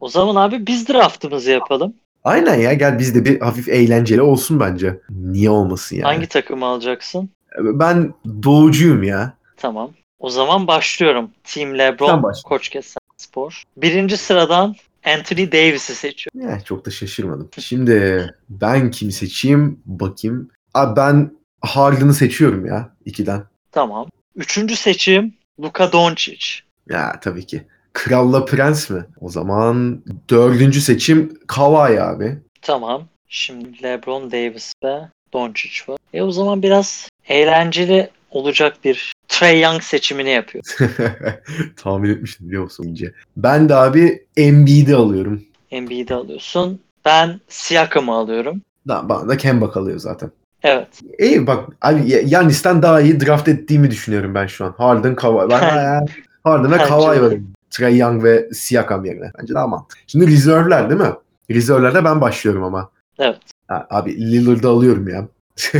O zaman abi biz draftımızı yapalım. Aynen ya gel biz de bir hafif eğlenceli olsun bence. Niye olmasın yani? Hangi takımı alacaksın? Ben doğucuyum ya. Tamam. O zaman başlıyorum. Team LeBron. Koç Kesen Spor. Birinci sıradan Anthony Davis'i seçiyorum. Ya, çok da şaşırmadım. Şimdi ben kimi seçeyim bakayım. Abi ben Harden'ı seçiyorum ya ikiden. Tamam. Üçüncü seçim Luka Doncic. Ya tabii ki. Kralla Prens mi? O zaman dördüncü seçim Kawhi abi. Tamam. Şimdi LeBron Davis ve Doncic var. E o zaman biraz eğlenceli olacak bir Trey Young seçimini yapıyor. Tahmin etmiştim biliyor musun ince. Ben de abi Embiid'i alıyorum. NBA'de alıyorsun. Ben Siakam'ı alıyorum. Da, bana da Kemba kalıyor zaten. Evet. İyi bak abi Ya- Yanis'ten daha iyi draft ettiğimi düşünüyorum ben şu an. Harden, Kawhi. Ben Harden ve Kawhi varım. Trey Young ve Siakam yerine. Bence daha mantıklı. Şimdi reserve'ler değil mi? Reserve'lerde ben başlıyorum ama. Evet. Ha, abi Lillard'ı alıyorum ya.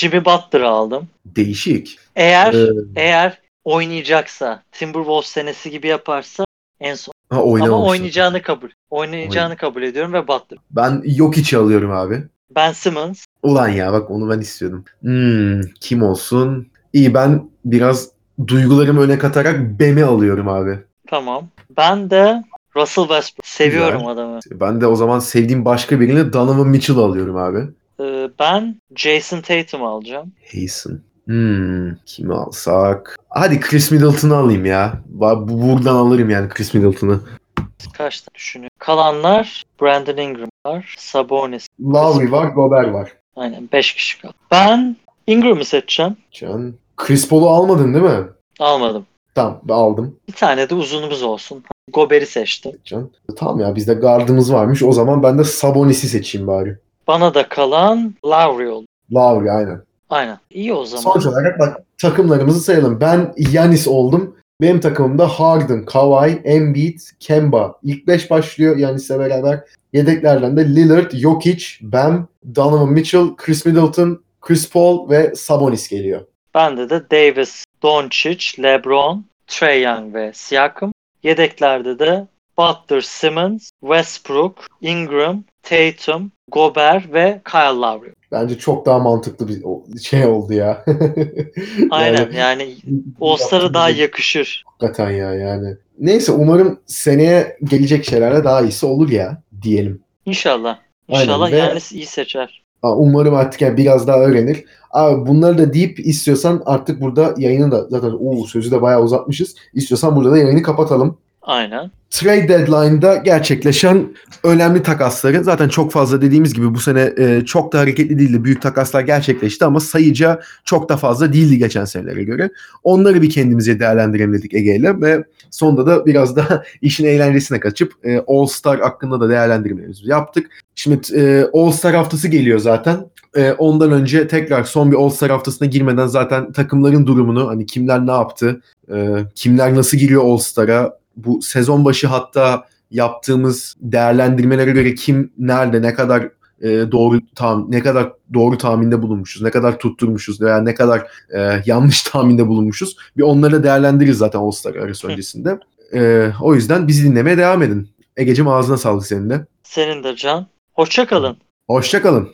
Jimmy Butler'ı aldım. Değişik. Eğer Ee, eğer oynayacaksa Timberwolves senesi gibi yaparsa en son. ha. Ama oynayacağını kabul. Oynayacağını kabul ediyorum ve Butler. Ben Jokic'i alıyorum abi. Ben Simmons. Ulan ya bak onu ben istiyordum. Hmm, kim olsun? İyi ben biraz duygularımı öne katarak Bem'i alıyorum abi. Tamam. Ben de Russell Westbrook. Seviyorum Güzel. adamı. Ben de o zaman sevdiğim başka birini Donovan Mitchell'ı alıyorum abi. Ee, ben Jason Tatum'u alacağım. Hasten. Hmm, kimi alsak? Hadi Chris Middleton'ı alayım ya. Bu- Buradan alırım yani Chris Middleton'ı. Kaç tane düşünüyorum. Kalanlar Brandon Ingram var. Sabonis. Lowry var, Gobert var. Aynen 5 kişi kaldı. Ben Ingram'ı seçeceğim. Can. Chris Paul'u almadın değil mi? Almadım. Tamam ben aldım. Bir tane de uzunumuz olsun. Gober'i seçtim. Can. Tamam ya bizde gardımız varmış. O zaman ben de Sabonis'i seçeyim bari. Bana da kalan Lowry oldu. Lowry aynen. Aynen. İyi o zaman. Sonuç olarak bak takımlarımızı sayalım. Ben Yanis oldum. Benim takımımda Harden, Kawhi, Embiid, Kemba. İlk 5 başlıyor Yanis'le beraber. Yedeklerden de Lillard, Jokic, Bam, Donovan Mitchell, Chris Middleton, Chris Paul ve Sabonis geliyor. Bende de Davis, Doncic, LeBron, Trey Young ve Siakam. Yedeklerde de Butler, Simmons, Westbrook, Ingram, Tatum, Gobert ve Kyle Lowry. Bence çok daha mantıklı bir şey oldu ya. Aynen yani All-Star'a daha yakışır. Hakikaten ya yani. Neyse umarım seneye gelecek şeylerle daha iyisi olur ya diyelim. İnşallah. Aynen İnşallah ve- Yanis iyi seçer. Umarım artık yani biraz daha öğrenir. Abi bunları da deyip istiyorsan artık burada yayını da zaten o sözü de bayağı uzatmışız. İstiyorsan burada da yayını kapatalım. Aynen. Trade deadline'da gerçekleşen önemli takasları zaten çok fazla dediğimiz gibi bu sene e, çok da hareketli değildi. Büyük takaslar gerçekleşti ama sayıca çok da fazla değildi geçen senelere göre. Onları bir kendimize değerlendirelim dedik Ege ve sonunda da biraz da işin eğlencesine kaçıp e, All Star hakkında da değerlendirmelerimizi yaptık. Şimdi e, All Star haftası geliyor zaten. E, ondan önce tekrar son bir All Star haftasına girmeden zaten takımların durumunu hani kimler ne yaptı, e, kimler nasıl giriyor All Star'a bu sezon başı hatta yaptığımız değerlendirmelere göre kim nerede ne kadar e, doğru tahmin ne kadar doğru tahminde bulunmuşuz, ne kadar tutturmuşuz veya ne kadar e, yanlış tahminde bulunmuşuz. Bir onları da değerlendiririz zaten All Star arası öncesinde. E, o yüzden bizi dinlemeye devam edin. Ege'cim ağzına sağlık senin de. Senin de Can. Hoşça kalın. Hoşçakalın.